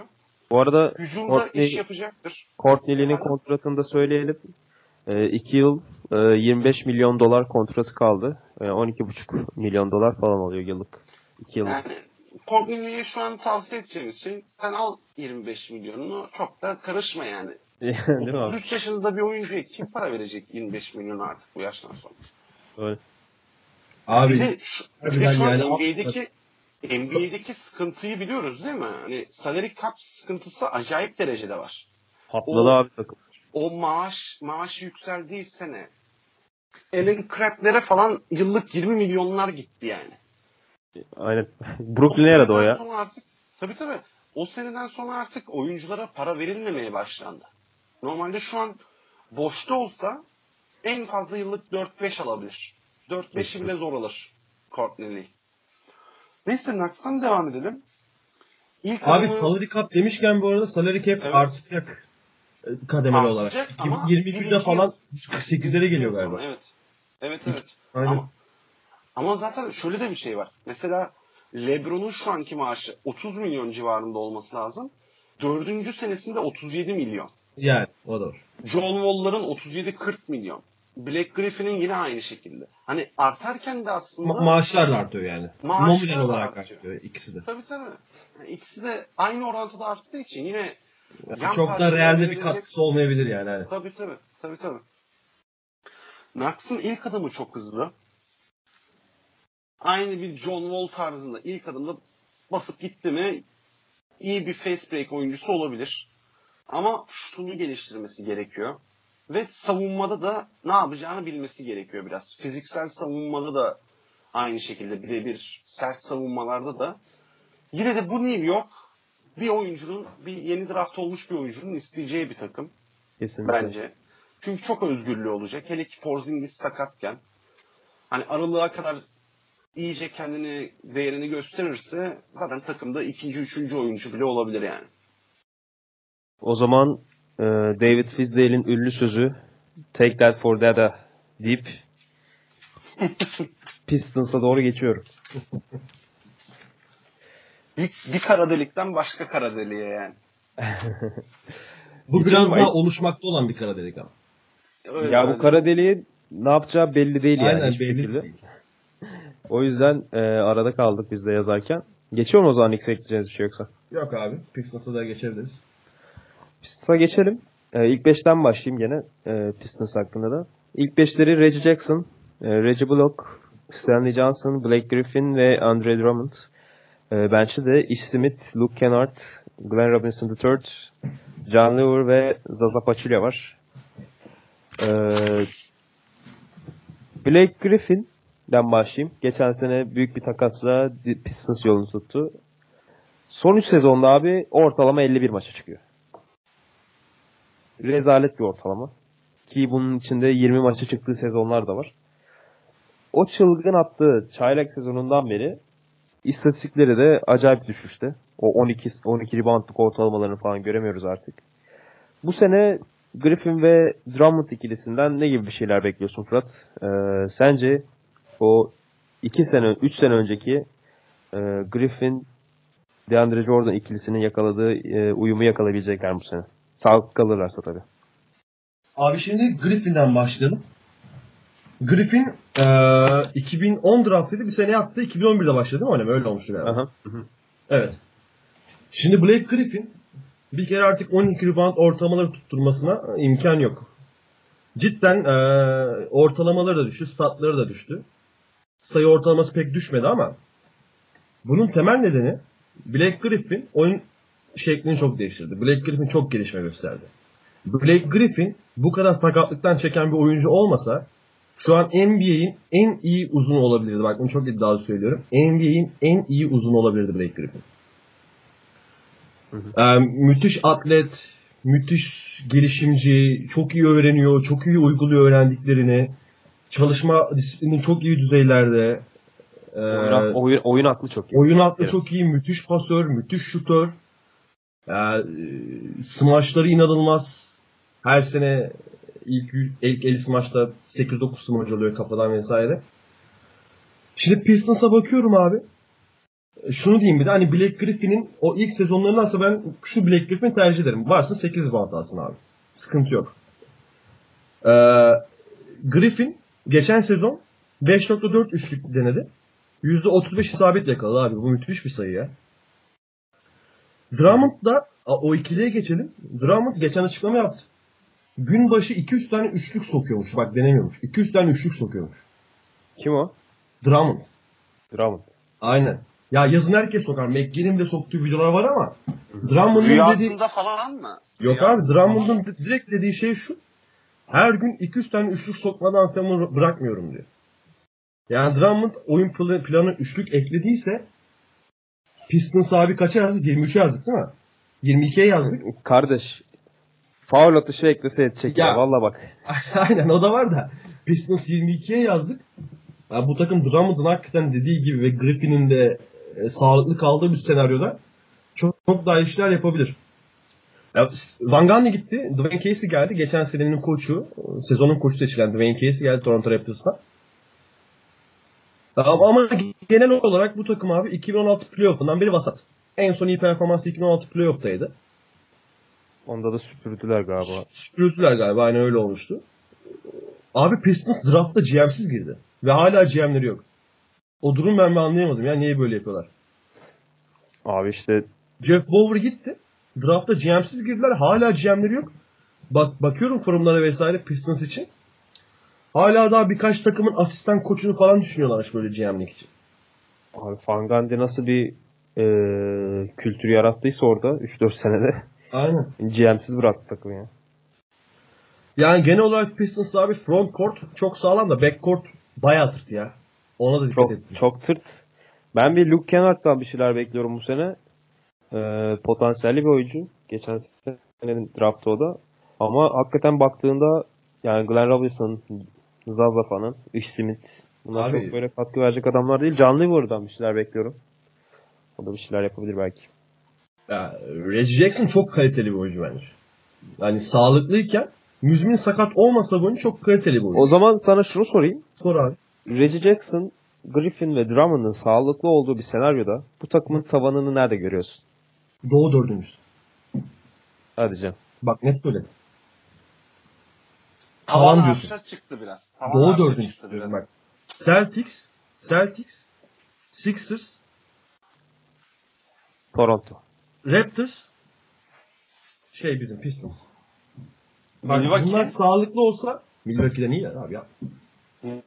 Bu arada Hücumda Courtney- iş yapacaktır. Courtney Lee'nin Efendim? kontratını da söyleyelim. 2 yıl e, 25 milyon dolar kontratı kaldı. E, 12,5 milyon dolar falan oluyor yıllık. 2 yıllık. Yani Courtney'e şu an tavsiye edeceğimiz şey sen al 25 milyonunu çok da karışma yani. Değil mi abi? 33 yaşında bir oyuncuya kim para verecek 25 milyon artık bu yaştan sonra? Öyle. Abi Bir de şu, bir de şu an yani NBA'deki NBA'deki sıkıntıyı biliyoruz değil mi? Hani salary cap sıkıntısı acayip derecede var. Patladı O- abi takım. O maaş maaşı yükseldiği sene Alan Crabb'lere falan yıllık 20 milyonlar gitti yani. Aynen. Brooklyn'e yaradı o ya. Sonra artık, tabii tabii. O seneden sonra artık oyunculara para verilmemeye başlandı. Normalde şu an boşta olsa en fazla yıllık 4-5 alabilir. 4-5'i bile zor alır Courtney. Neyse Knucks'tan devam edelim. İlk Abi adımı salary cap demişken bu arada salary cap Evet. artacak kademeli olarak. artacak 2022'de birinci falan yıl- 148'lere geliyor Sonra, galiba. Evet. Evet evet. Aynen. Ama, ama zaten şöyle de bir şey var. Mesela LeBron'un şu anki maaşı 30 milyon civarında olması lazım. Dördüncü senesinde 37 milyon. Yani o da. John Wall'ların 37-40 milyon. Black Griffin'in yine aynı şekilde. Hani artarken de aslında... Ma- maaşlar artıyor yani. Maaşlar Nominal olarak artıyor. artıyor ikisi de. Tabii tabii. Yani ikisi de aynı orantıda arttığı için yine yan Çok da realde bir katkısı olmayabilir yani. Evet. Tabii tabii. Tabii tabii. Knox'ın ilk adımı çok hızlı. Aynı bir John Wall tarzında ilk adımda basıp gitti mi iyi bir face break oyuncusu olabilir. Ama şutunu geliştirmesi gerekiyor. Ve savunmada da ne yapacağını bilmesi gerekiyor biraz. Fiziksel savunmada da aynı şekilde birebir sert savunmalarda da. Yine de bu New York bir oyuncunun, bir yeni draft olmuş bir oyuncunun isteyeceği bir takım Kesinlikle. bence. Çünkü çok özgürlüğü olacak. Hele ki Porzingis sakatken. Hani aralığa kadar iyice kendini değerini gösterirse zaten takımda ikinci, üçüncü oyuncu bile olabilir yani. O zaman e, David Fizdale'in ünlü sözü Take that for data deyip Pistons'a doğru geçiyorum. Bir, bir kara delikten başka kara deliğe yani. Bu biraz daha oluşmakta olan bir kara delik ama. Öyle ya bu yani. kara deliğin ne yapacağı belli değil yani Aynen belli şekilde. değil. O yüzden e, arada kaldık biz de yazarken. Geçiyor mu o zaman ilk ekleyeceğiniz bir şey yoksa? Yok abi. Pistons'a da geçebiliriz. Pistons'a geçelim. E, ilk 5'ten başlayayım gene e, Pistons hakkında da. İlk 5'leri Reggie Jackson, e, Reggie Bullock, Stanley Johnson, Blake Griffin ve Andre Drummond. E, bench'te de Ish Smith, Luke Kennard, Glenn Robinson III, John Lever ve Zaza Pachulia var. E, Blake Griffin'den başlayayım. Geçen sene büyük bir takasla Pistons yolunu tuttu. Son 3 sezonda abi ortalama 51 maça çıkıyor. Rezalet bir ortalama. Ki bunun içinde 20 maça çıktığı sezonlar da var. O çılgın attığı çaylak sezonundan beri istatistikleri de acayip düşüşte. O 12 12 reboundluk ortalamalarını falan göremiyoruz artık. Bu sene Griffin ve Drummond ikilisinden ne gibi bir şeyler bekliyorsun Fırat? Ee, sence o 2 sene 3 sene önceki e, Griffin DeAndre Jordan ikilisinin yakaladığı e, uyumu yakalayabilecekler bu sene. Sağlıklı kalırlarsa tabii. Abi şimdi Griffin'den başlayalım. Griffin eee 2010 draftıydı. Bir sene yaptı. 2011'de başladı değil mi oynamaya? Öyle olmuştu galiba. Aha. Evet. Şimdi Blake Griffin bir kere artık 12 rebound ortalamaları tutturmasına imkan yok. Cidden eee, ortalamaları da düştü, statları da düştü. Sayı ortalaması pek düşmedi ama bunun temel nedeni Blake Griffin oyun şeklini çok değiştirdi. Blake Griffin çok gelişme gösterdi. Blake Griffin bu kadar sakatlıktan çeken bir oyuncu olmasa şu an NBA'in en iyi uzunu olabilirdi. Bak bunu çok iddialı söylüyorum. NBA'in en iyi uzunu olabilirdi Blake Griffin. Ee, müthiş atlet, müthiş gelişimci, çok iyi öğreniyor, çok iyi uyguluyor öğrendiklerini. Çalışma disiplini çok iyi düzeylerde. Ee, Oyun, oyun, oyun aklı çok iyi. Oyun aklı Evet. çok iyi, müthiş pasör, müthiş şutör. Yani, e, smaçları inanılmaz. Her sene ilk, ilk 50 smaçta 8-9 smaç oluyor kafadan vesaire. Şimdi Pistons'a bakıyorum abi. E, Şunu diyeyim bir de hani Blake Griffin'in o ilk sezonlarındansa ben şu Blake Griffin'i tercih ederim. Varsın 8 bant alsın abi. Sıkıntı yok. Ee, Griffin geçen sezon 5.4 üçlük denedi. %35 isabet yakaladı abi. Bu müthiş bir sayı ya. Drummond da o ikiliye geçelim. Drummond geçen açıklama yaptı. Gün başı 200 tane üçlük sokuyormuş. Bak denemiyormuş. 200 tane üçlük sokuyormuş. Kim o? Drummond. Drummond. Aynen. Ya yazın herkes sokar. McGinn'in de soktuğu videolar var ama Drummond'un dediği... Rüyasında falan mı? Yok abi Drummond'un di- direkt dediği şey şu. Her gün 200 tane üçlük sokmadan bunu bırakmıyorum diyor. Yani Drummond oyun pl- planı üçlük eklediyse Pistons abi kaça yazdık? 23'e yazdık değil mi? 22'ye yazdık. Kardeş. Faul atışı eklese edecek ya. Ya. Valla bak. Aynen o da var da. Pistons 22'ye yazdık. Ya bu takım Drummond'un hakikaten dediği gibi ve Griffin'in de e, sağlıklı kaldığı bir senaryoda çok, çok daha işler yapabilir. Ya, Van Gundy gitti. Dwayne Casey geldi. Geçen senenin koçu. Sezonun koçu seçilen Dwayne Casey geldi Toronto Raptors'tan. Ama, ama genel olarak bu takım abi 2016 playoff'undan beri vasat. En son iyi performansı 2016 playoff'taydı. Onda da süpürdüler galiba. Süpürüldüler galiba aynen öyle olmuştu. Abi Pistons draftta GM'siz girdi. Ve hala GM'leri yok. O durum ben bir anlayamadım ya niye böyle yapıyorlar. Abi işte Jeff Bower gitti. Draftta GM'siz girdiler. Hala GM'leri yok. Bak bakıyorum forumlara vesaire Pistons için. Hala daha birkaç takımın asistan koçunu falan düşünüyorlarmış böyle GM'lik için. abi Fangandi nasıl bir e, kültür yarattıysa orada 3-4 senede Aynen. GM'siz bıraktı takımı ya. Yani genel olarak Pistons abi front court çok sağlam da back court bayağı tırt ya. Ona da dikkat Çok ettim. çok tırt. Ben bir Luke Kennard'dan bir şeyler bekliyorum bu sene. Ee, potansiyelli bir oyuncu. Geçen senenin draftı o da. Ama hakikaten baktığında yani Glenn Robinson, Zaza falan, Ish Smith bunlar Abi- çok böyle katkı verecek adamlar değil. Canlı Liver'dan bir şeyler bekliyorum. O da bir şeyler yapabilir belki. Ya, Reggie Jackson çok kaliteli bir oyuncu bence. Yani sağlıklıyken müzmin sakat olmasa bu çok kaliteli bir oyuncu. O zaman sana şunu sorayım. Sor abi. Reggie Jackson, Griffin ve Drummond'ın sağlıklı olduğu bir senaryoda bu takımın tavanını nerede görüyorsun? Doğu dördüncüsü. Hadi canım. Bak net söyledim. Tavan Tavan diyorsun. çıktı biraz. Tavan Doğu dördüncüsü diyorum biraz. bak. Celtics, Celtics, Sixers, Toronto. Raptors, şey bizim Pistons. Bak Milwaukee. bunlar sağlıklı olsa Milwaukee'den iyiler abi ya.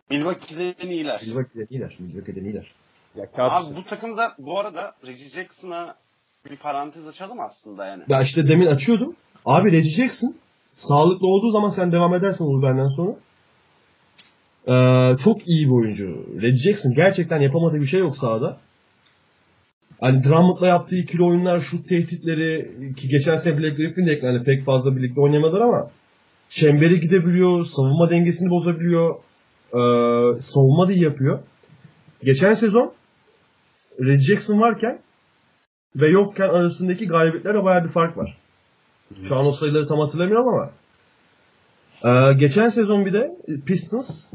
Milwaukee'den iyiler. Milwaukee'den iyiler. Milwaukee'den iyiler. Ya Abi bu takımda bu arada Reggie Jackson'a bir parantez açalım aslında yani. Ya işte demin açıyordum. Abi Reggie sağlıklı olduğu zaman sen devam edersen olur benden sonra. Ee, çok iyi bir oyuncu. Reggie gerçekten yapamadığı bir şey yok sahada. Hani Drummond'la yaptığı ikili oyunlar, şut tehditleri ki geçen sene Black Griffin de eklendi. Pek fazla birlikte oynamadılar ama çembere gidebiliyor, savunma dengesini bozabiliyor. Ee, savunma da iyi yapıyor. Geçen sezon Reggie Jackson varken ve yokken arasındaki galibiyetlerle bayağı bir fark var. Şu an o sayıları tam hatırlamıyorum ama. Ee, geçen sezon bir de Pistons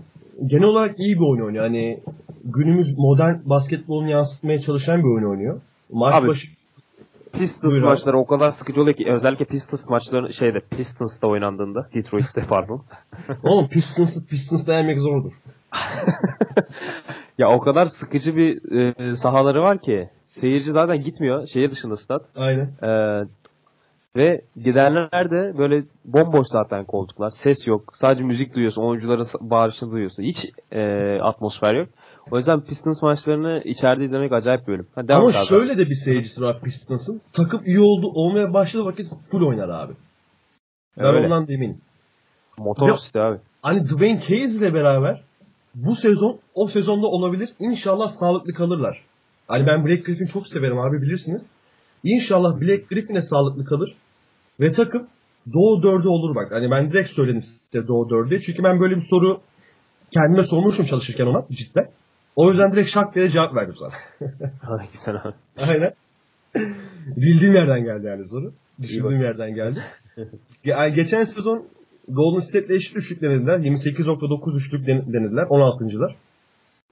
genel olarak iyi bir oyun oynuyor. Yani günümüz modern basketbolunu yansıtmaya çalışan bir oyun oynuyor. Maç Abi, başı Pistons Buyur abi. maçları o kadar sıkıcı oluyor ki özellikle Pistons maçları şeyde Pistons'ta oynandığında Detroit'te pardon. oğlum Pistons'ı Pistons yenmek zordur. ya o kadar sıkıcı bir e, sahaları var ki seyirci zaten gitmiyor. Şehir dışında stat. Aynen. E, ve giderler de böyle bomboş zaten koltuklar. Ses yok. Sadece müzik duyuyorsun. Oyuncuların bağırışını duyuyorsun. Hiç e, atmosfer yok. O yüzden Pistons maçlarını içeride izlemek acayip bir bölüm. Hadi devam Ama abi. şöyle de bir seyircisi var Pistons'ın. Takım iyi oldu olmaya başladığı vakit full oynar abi. Ben Öyle. ondan da eminim. Motor işte abi. Hani Dwayne Hayes ile beraber bu sezon o sezonda olabilir. İnşallah sağlıklı kalırlar. Hani ben Black Griffin çok severim abi bilirsiniz. İnşallah Black Griffin'e sağlıklı kalır. Ve takım Doğu 4'ü olur bak. Hani ben direkt söyledim size Doğu 4'ü. Çünkü ben böyle bir soru kendime sormuşum çalışırken ona cidden. O yüzden direkt şak diye cevap verdim sana. Hadi güzel abi. Aynen. Bildiğim yerden geldi yani soru. Düşündüğüm yerden geldi. Yani geçen sezon Golden State'le eşit üçlük denediler. 28.9 üçlük den- denediler. 16.lar.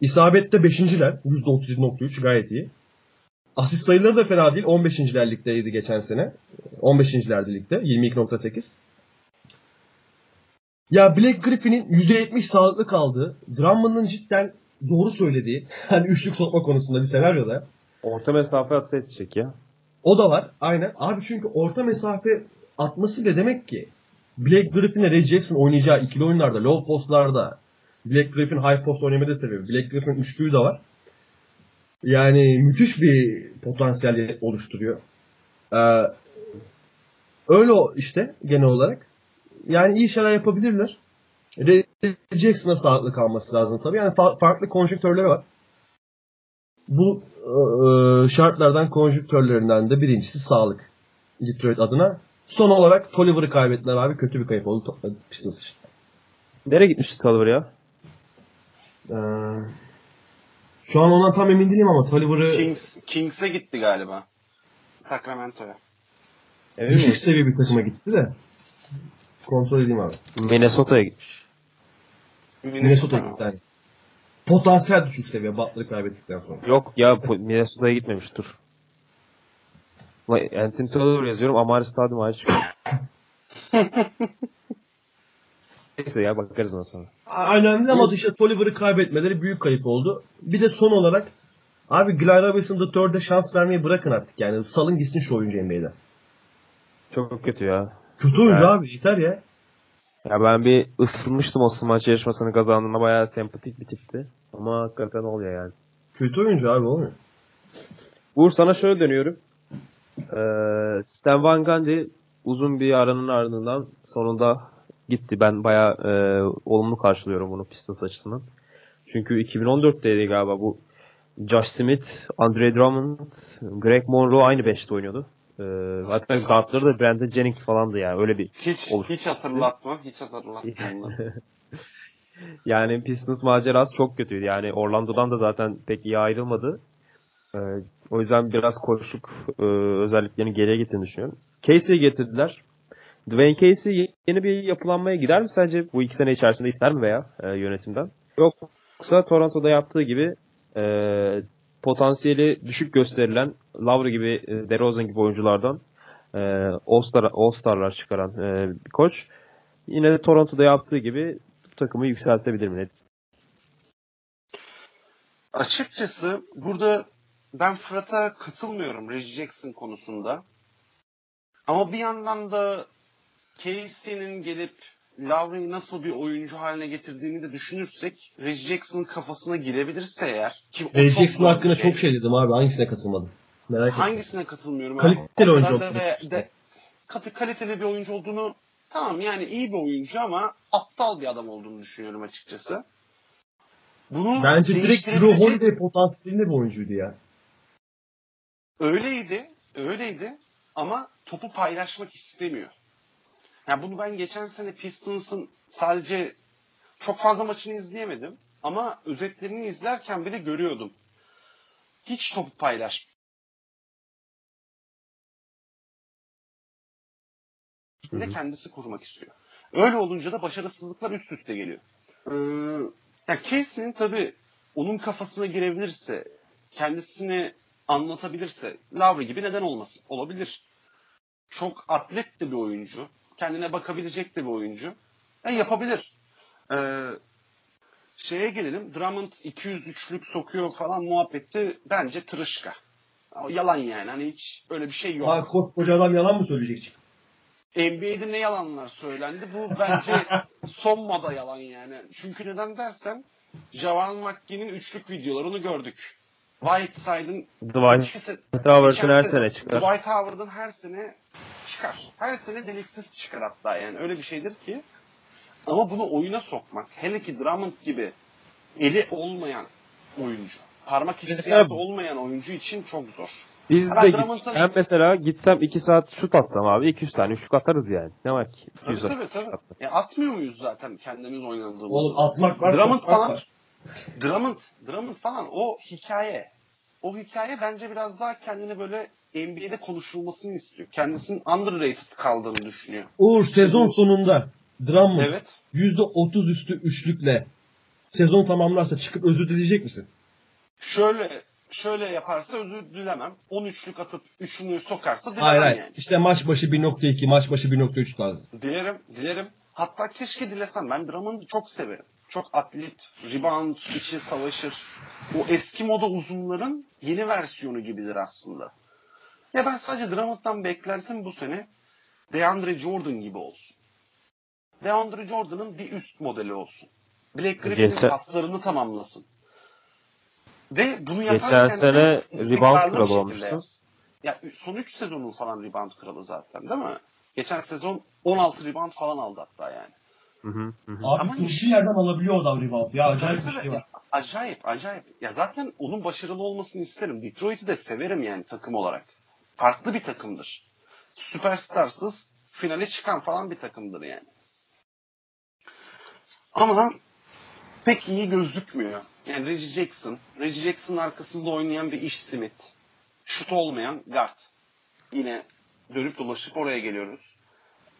İsabette 5.ler. %37.3 gayet iyi. Asist sayıları da fena değil. 15.ler ligdeydi geçen sene. 15.lerdi ligde. 22.8. Ya Black Griffin'in %70 sağlıklı kaldığı, Drummond'ın cidden doğru söylediği, hani üçlük sokma konusunda bir senaryoda Orta mesafe atsa edecek ya. o da var. Aynen. Abi çünkü orta mesafe atması bile demek ki Black Griffin ile Ray Jackson oynayacağı ikili oyunlarda, low postlarda Black Griffin high post oynamayı da seviyor. Black Griffin üçlüğü de var. Yani müthiş bir potansiyel oluşturuyor. Ee, öyle işte genel olarak. Yani iyi şeyler yapabilirler. Jackson'a sağlıklı kalması lazım tabii. Yani fa- farklı konjonktörleri var. Bu e, şartlardan konjüktörlerinden de birincisi sağlık. Detroit adına. Son olarak Tolliver'ı kaybettiler abi. Kötü bir kayıp oldu to- Pistons için. Nereye gitmiş Tolliver ya? Ee, şu an ondan tam emin değilim ama Tolliver'ı Kings, Kings'e gitti galiba. Sacramento'ya. düşük seviye bir takıma gitti de. Kontrol edeyim abi. Minnesota'ya gitmiş. Minnesota'ya mı? gitti yani. Potansiyel düşük seviye Butler'ı kaybettikten sonra. Yok ya Minnesota'ya gitmemiş dur. Anthony Taylor yazıyorum Amari Stadyum çıkıyor. Neyse ya bakarız ondan sonra. Önemli ama işte Tolliver'ı kaybetmeleri büyük kayıp oldu. Bir de son olarak abi Glenn Robinson the Third'e şans vermeyi bırakın artık yani. Salın gitsin şu oyuncu NBA'den. Çok kötü ya. Kötü oyuncu Evet. abi yeter ya. Ya ben bir ısınmıştım o smaç yarışmasını kazandığında bayağı sempatik bir tipti. Ama hakikaten oluyor yani. Kötü oyuncu abi olmuyor. Uğur sana şöyle dönüyorum. Ee, Stan Van Gundy uzun bir aranın ardından sonunda gitti. Ben bayağı e, olumlu karşılıyorum bunu Pistons açısından. Çünkü 2014'teydi galiba bu Josh Smith, Andre Drummond, Greg Monroe aynı beşte oynuyordu. Ee, hatta guardları da Brandon Jennings falandı yani öyle bir Hiç Olur. hiç hatırlatma. Hiç hatırlatma. Yani Pistons macerası çok kötüydü. Yani Orlando'dan da zaten pek iyi ayrılmadı. Ee, o yüzden biraz koşuk e, özelliklerini geriye getirdiğini düşünüyorum. Casey'i getirdiler. Dwayne Casey yeni bir yapılanmaya gider mi sence bu iki sene içerisinde ister mi veya e, yönetimden? Yoksa Toronto'da yaptığı gibi e, potansiyeli düşük gösterilen Lowry gibi, e, DeRozan gibi oyunculardan e, All-Star, All-Star'lar çıkaran e, bir koç yine Toronto'da yaptığı gibi bu takımı yükseltebilir mi? Açıkçası burada ben Fırat'a katılmıyorum Reggie Jackson konusunda. Ama bir yandan da Casey'nin gelip Lowry'i nasıl bir oyuncu haline getirdiğini de düşünürsek Reggie Jackson'ın kafasına girebilirse eğer ki çok Jackson hakkında şey. çok şey dedim abi. Hangisine katılmadım? Merak ettim. Hangisine katılmıyorum? Kaliteli oyuncu olduğunu de, katı kaliteli bir oyuncu olduğunu tamam yani iyi bir oyuncu ama aptal bir adam olduğunu düşünüyorum açıkçası. Bunu Bence direkt Drew Holiday potansiyelinde bir oyuncuydu ya. Öyleydi, öyleydi ama topu paylaşmak istemiyor. Yani bunu ben geçen sene Pistons'ın sadece çok fazla maçını izleyemedim ama özetlerini izlerken bile görüyordum. Hiç topu paylaş. Bir de kendisi kurmak istiyor. Öyle olunca da başarısızlıklar üst üste geliyor. Ee, ya Casey'nin tabii onun kafasına girebilirse, kendisini anlatabilirse Lavri gibi neden olmasın? Olabilir. Çok atlet de bir oyuncu. Kendine bakabilecek de bir oyuncu. E, yapabilir. Ee, şeye gelelim. Drummond 203'lük sokuyor falan muhabbeti bence tırışka. O Yalan yani. Hani hiç öyle bir şey yok. Abi koskoca adam yalan mı söyleyecek? NBA'de ne yalanlar söylendi? Bu bence son moda yalan yani. Çünkü neden dersen Javan McGee'nin üçlük videolarını gördük. Whiteside'ın Dwight Howard'ın her sene çıkar. Dwight Howard'ın her sene çıkar. Her sene deliksiz çıkar hatta yani. Öyle bir şeydir ki. Ama bunu oyuna sokmak. Hele ki Drummond gibi eli olmayan oyuncu. Parmak hissiyatı olmayan oyuncu için çok zor. Biz Ben de Drummond'ın- git, ben mesela gitsem 2 saat şut atsam abi 200 tane şut atarız yani. Ne var ki? Tabii 200 tabii tabii. E, atmıyor muyuz zaten kendimiz oynadığımızda? Oğlum atmak var. Drummond falan- var. Drummond, Drummond falan o hikaye. O hikaye bence biraz daha kendini böyle NBA'de konuşulmasını istiyor. Kendisinin underrated kaldığını düşünüyor. Uğur sezon sonunda Drummond Evet. %30 üstü üçlükle sezon tamamlarsa çıkıp özür dileyecek misin? Şöyle şöyle yaparsa özür dilemem. 13'lük atıp üçünü sokarsa dilemem Hayır hayır. yani. İşte maç başı 1.2, maç başı 1.3 tarzı. Dilerim, dilerim. Hatta keşke dilesem. Ben Drummond'u çok severim. Çok atlet, rebound için savaşır. O eski moda uzunların yeni versiyonu gibidir aslında. Ya ben sadece Drummond'dan beklentim bu sene DeAndre Jordan gibi olsun. DeAndre Jordan'ın bir üst modeli olsun. Blake Griffin'in Geçen- paslarını tamamlasın. Ve bunu Geçen yaparken de sene rebound kralı olmuştu. Ya son 3 sezonun falan rebound kralı zaten değil mi? Geçen sezon 16 rebound falan aldı hatta yani. Hı hı, hı. Abi Ama iş- yerden alabiliyor adam rebound. Ya acayip bir şey var. Acayip, acayip. Ya zaten onun başarılı olmasını isterim. Detroit'i de severim yani takım olarak. Farklı bir takımdır. Süperstarsız finale çıkan falan bir takımdır yani. Ama pek iyi gözükmüyor. Yani Reggie Jackson, Reggie Jackson'ın arkasında oynayan bir iş Smith. Şut olmayan guard. Yine dönüp dolaşıp oraya geliyoruz.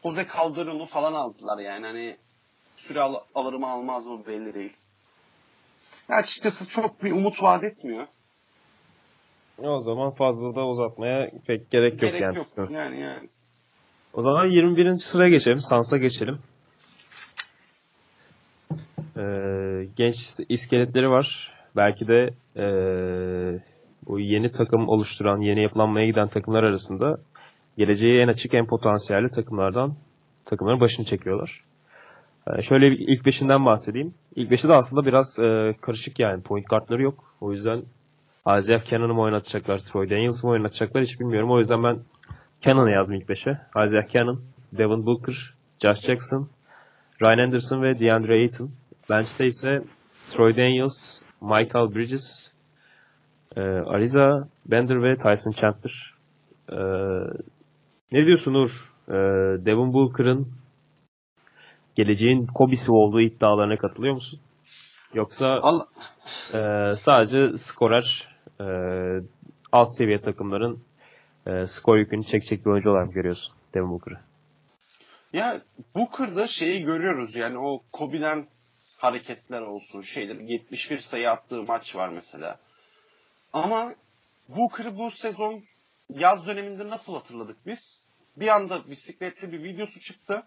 Jose Calderon'u falan aldılar yani hani süre al- alır mı almaz mı belli değil. Ya açıkçası çok bir umut vaat etmiyor. O zaman fazla da uzatmaya pek gerek yok Gerek yani. yok. Yani yani. O zaman 21. sıraya geçelim. Sans'a geçelim. Ee, genç iskeletleri var. Belki de ee, bu yeni takım oluşturan, yeni yapılanmaya giden takımlar arasında geleceği en açık, en potansiyelli takımlardan takımların başını çekiyorlar. Ee, şöyle ilk beşinden bahsedeyim. İlk beşi de aslında biraz ee, karışık yani. Point guardları yok. O yüzden Isaiah Cannon'ı mı oynatacaklar, Troy Daniels'ı mı oynatacaklar hiç bilmiyorum. O yüzden ben Cannon'ı yazdım ilk beşe. Isaiah Cannon, Devin Booker, Josh Jackson, Ryan Anderson ve DeAndre Ayton. Bench'te ise Troy Daniels, Michael Bridges, e, Ariza Bender ve Tyson Chandler. E, ne diyorsun Uğur? E, Devin Booker'ın geleceğin Kobe'si olduğu iddialarına katılıyor musun? Yoksa Allah, e, sadece skorer e, alt seviye takımların e, skor yükünü çekecek bir oyuncu olarak görüyorsun Devin Booker'ı? Ya Booker'da şeyi görüyoruz yani o Kobe'den hareketler olsun şeyler 71 sayı attığı maç var mesela. Ama Booker'ı bu sezon yaz döneminde nasıl hatırladık biz? Bir anda bisikletli bir videosu çıktı.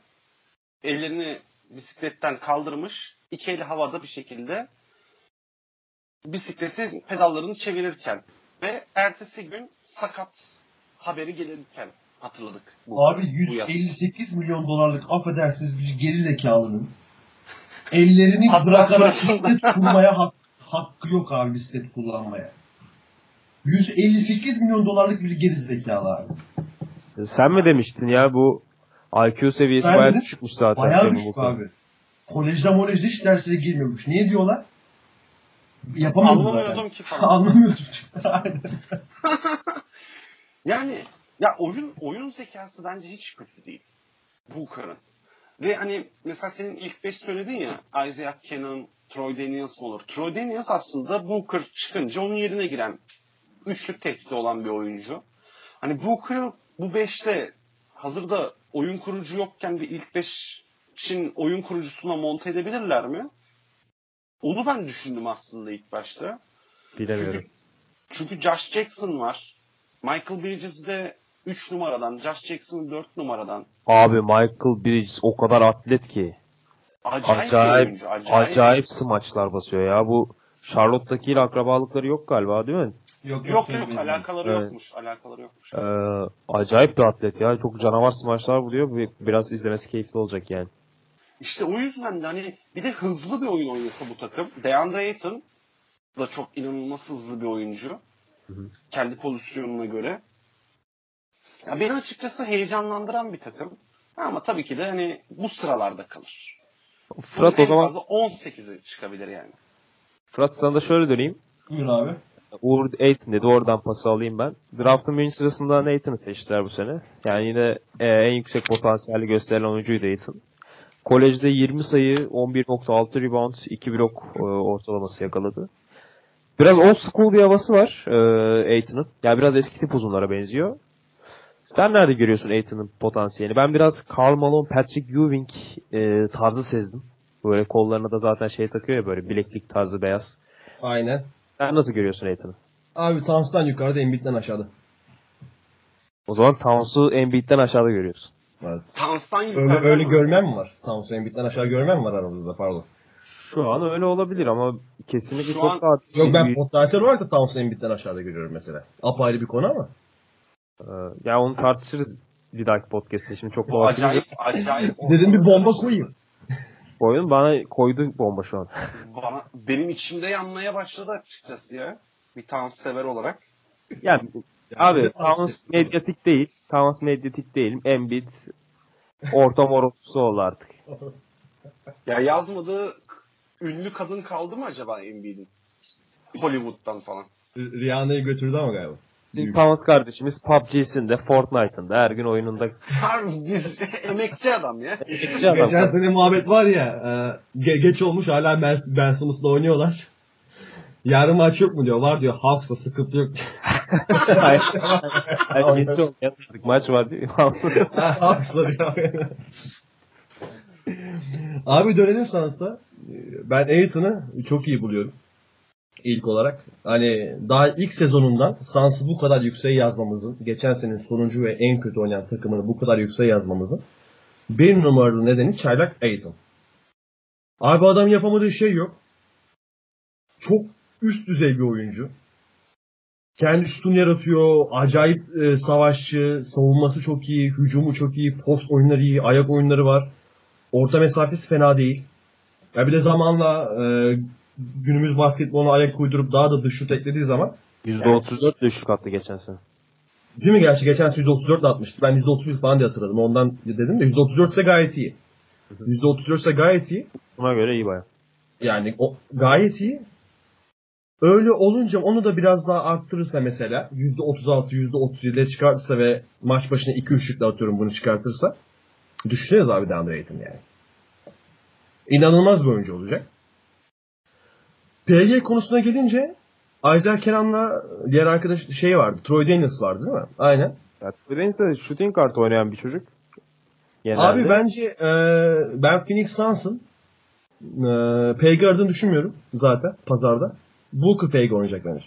Ellerini bisikletten kaldırmış. iki eli havada bir şekilde bisikleti pedallarını çevirirken ve ertesi gün sakat haberi gelirken hatırladık. Bu, Abi bu yaz. 158 milyon dolarlık affedersiniz bir geri zekalının ellerini bırakarak bisiklet kurmaya hak, hakkı yok abi bisiklet kullanmaya. 158 milyon dolarlık bir geri zekalı abi. Sen mi demiştin ya bu IQ seviyesi bayağı düşükmüş zaten. Bayağı düşük abi. Kolejde molejde hiç derslere girmiyormuş. Niye diyorlar? Yapamıyordum Anlamıyordum zaten. ki falan. Anlamıyordum. Yani ya oyun oyun zekası bence hiç kötü değil. Booker'ın. Ve hani mesela senin ilk beş söyledin ya Isaiah Cannon, Troy Daniels olur. Troy Daniels aslında Booker çıkınca onun yerine giren üçlük tehdidi olan bir oyuncu. Hani Booker'ı bu beşte hazırda oyun kurucu yokken bir ilk beşin oyun kurucusuna monte edebilirler mi? Onu ben düşündüm aslında ilk başta. Bilemiyorum. Çünkü, çünkü Josh Jackson var. Michael Bridges de 3 numaradan, Josh Jackson 4 numaradan. Abi Michael Bridges o kadar atlet ki. Acayip, Acayip, oyuncu. Acayip. acayip smaçlar basıyor ya. Bu Charlotte'dakiyle akrabalıkları yok galiba değil mi? Yok Yok yok alakaları Evet. yokmuş. Alakaları yokmuş. Ee, acayip bir atlet ya. Çok canavar smaçlar buluyor. Bir- Biraz izlemesi keyifli olacak yani. İşte o yüzden de hani bir de hızlı bir oyun oynasa bu takım. DeAndre Ayton da çok inanılmaz hızlı bir oyuncu. Hı hı. Kendi pozisyonuna göre. Ya beni açıkçası heyecanlandıran bir takım. Ama tabii ki de hani bu sıralarda kalır. Fırat Bunun o zaman En fazla 18'i çıkabilir yani. Fırat sana da şöyle döneyim. Buyur abi. Uğur Aiton dedi. Oradan pası alayım ben. Draft'ın birinci sırasında Aiton'u seçtiler bu sene. Yani yine e, en yüksek potansiyeli gösterilen oyuncuydu Aiton. Kolejde 20 sayı, 11.6 rebound, 2 blok e, ortalaması yakaladı. Biraz old school bir havası var e, Aiton'un. Yani biraz eski tip uzunlara benziyor. Sen nerede görüyorsun Aiton'un potansiyelini? Ben biraz Karl Malone, Patrick Ewing e, tarzı sezdim. Böyle kollarına da zaten şey takıyor ya böyle bileklik tarzı beyaz. Aynen. Sen nasıl görüyorsun Aiton'u? Abi Towns'tan yukarıda Embiid'den aşağıda. O zaman Towns'u Embiid'den aşağıda görüyorsun. Tanstan Öyle, yukarıda öyle mı? görmem mi var? Towns'u Embiid'den aşağı görmem mi var aramızda pardon. Şu an öyle olabilir ama kesinlikle Şu çok an- daha Yok ben potansiyel olarak da Towns'u Embiid'den aşağıda görüyorum mesela. Apayrı bir konu ama. Ee, ya onu tartışırız bir dahaki podcast'te. Şimdi çok doğru. acayip acayip. Dedim bir bomba koyayım. Oyun bana koydu bomba şu an. Bana, benim içimde yanmaya başladı açıkçası ya. Bir Tans sever olarak. Yani abi bir de Towns Towns- medyatik değil. Towns medyatik değil. Embiid ortam orospusu oldu artık. Ya yazmadığı ünlü kadın kaldı mı acaba Embiid'in? Hollywood'dan falan. Rihanna'yı götürdü ama galiba. Şimdi Towns kardeşimiz PUBG'sinde, Fortnite'ında, her gün oyununda Harbi biz emekçi adam ya. geçici adam. Geçen sene muhabbet var ya, e, ge- geç olmuş hala Ben, ben Simmons'la oynuyorlar. Yarın maç yok mu diyor. Var diyor. Hawks'la sıkıntı yok. Hayır. Hayır, olmayan maç var diyor. Hawks'la diyor. Abi dönelim Suns'a. Ben Aiton'u çok iyi buluyorum. İlk olarak. Hani daha ilk sezonundan Suns'ı bu kadar yükseğe yazmamızın, geçen senenin sonuncu ve en kötü oynayan takımını bu kadar yükseğe yazmamızın bir numaralı nedeni Çaylak Aiton. Abi adam yapamadığı şey yok. Çok üst düzey bir oyuncu. Kendi şutunu yaratıyor. Acayip e, savaşçı. Savunması çok iyi. Hücumu çok iyi. Post oyunları iyi. Ayak oyunları var. Orta mesafesi fena değil. Ya bir de zamanla e, günümüz basketboluna ayak uydurup daha da dış şut eklediği zaman %34 düşük attı geçen sene. değil mi gerçi geçen sene %34 de atmıştı. Ben %31 falan diye hatırladım. Ondan dedim de %34 ise gayet iyi. %34 ise gayet iyi. Buna göre iyi baya. Yani o gayet iyi. Öyle olunca onu da biraz daha arttırırsa mesela %36, %37'lere çıkartırsa ve maç başına 2 üçlükle atıyorum bunu çıkartırsa düşüneceğiz abi DeAndre Ayton yani. İnanılmaz bir oyuncu olacak. PG konusuna gelince Isaiah Kenan'la diğer arkadaş şey vardı. Troy Daniels vardı değil mi? Aynen. Ya, Neyse shooting kart oynayan bir çocuk. Genelde. Abi bence e, ben Phoenix Suns'ın e, PG aradığını düşünmüyorum zaten pazarda. Booker PG oynayacak bence.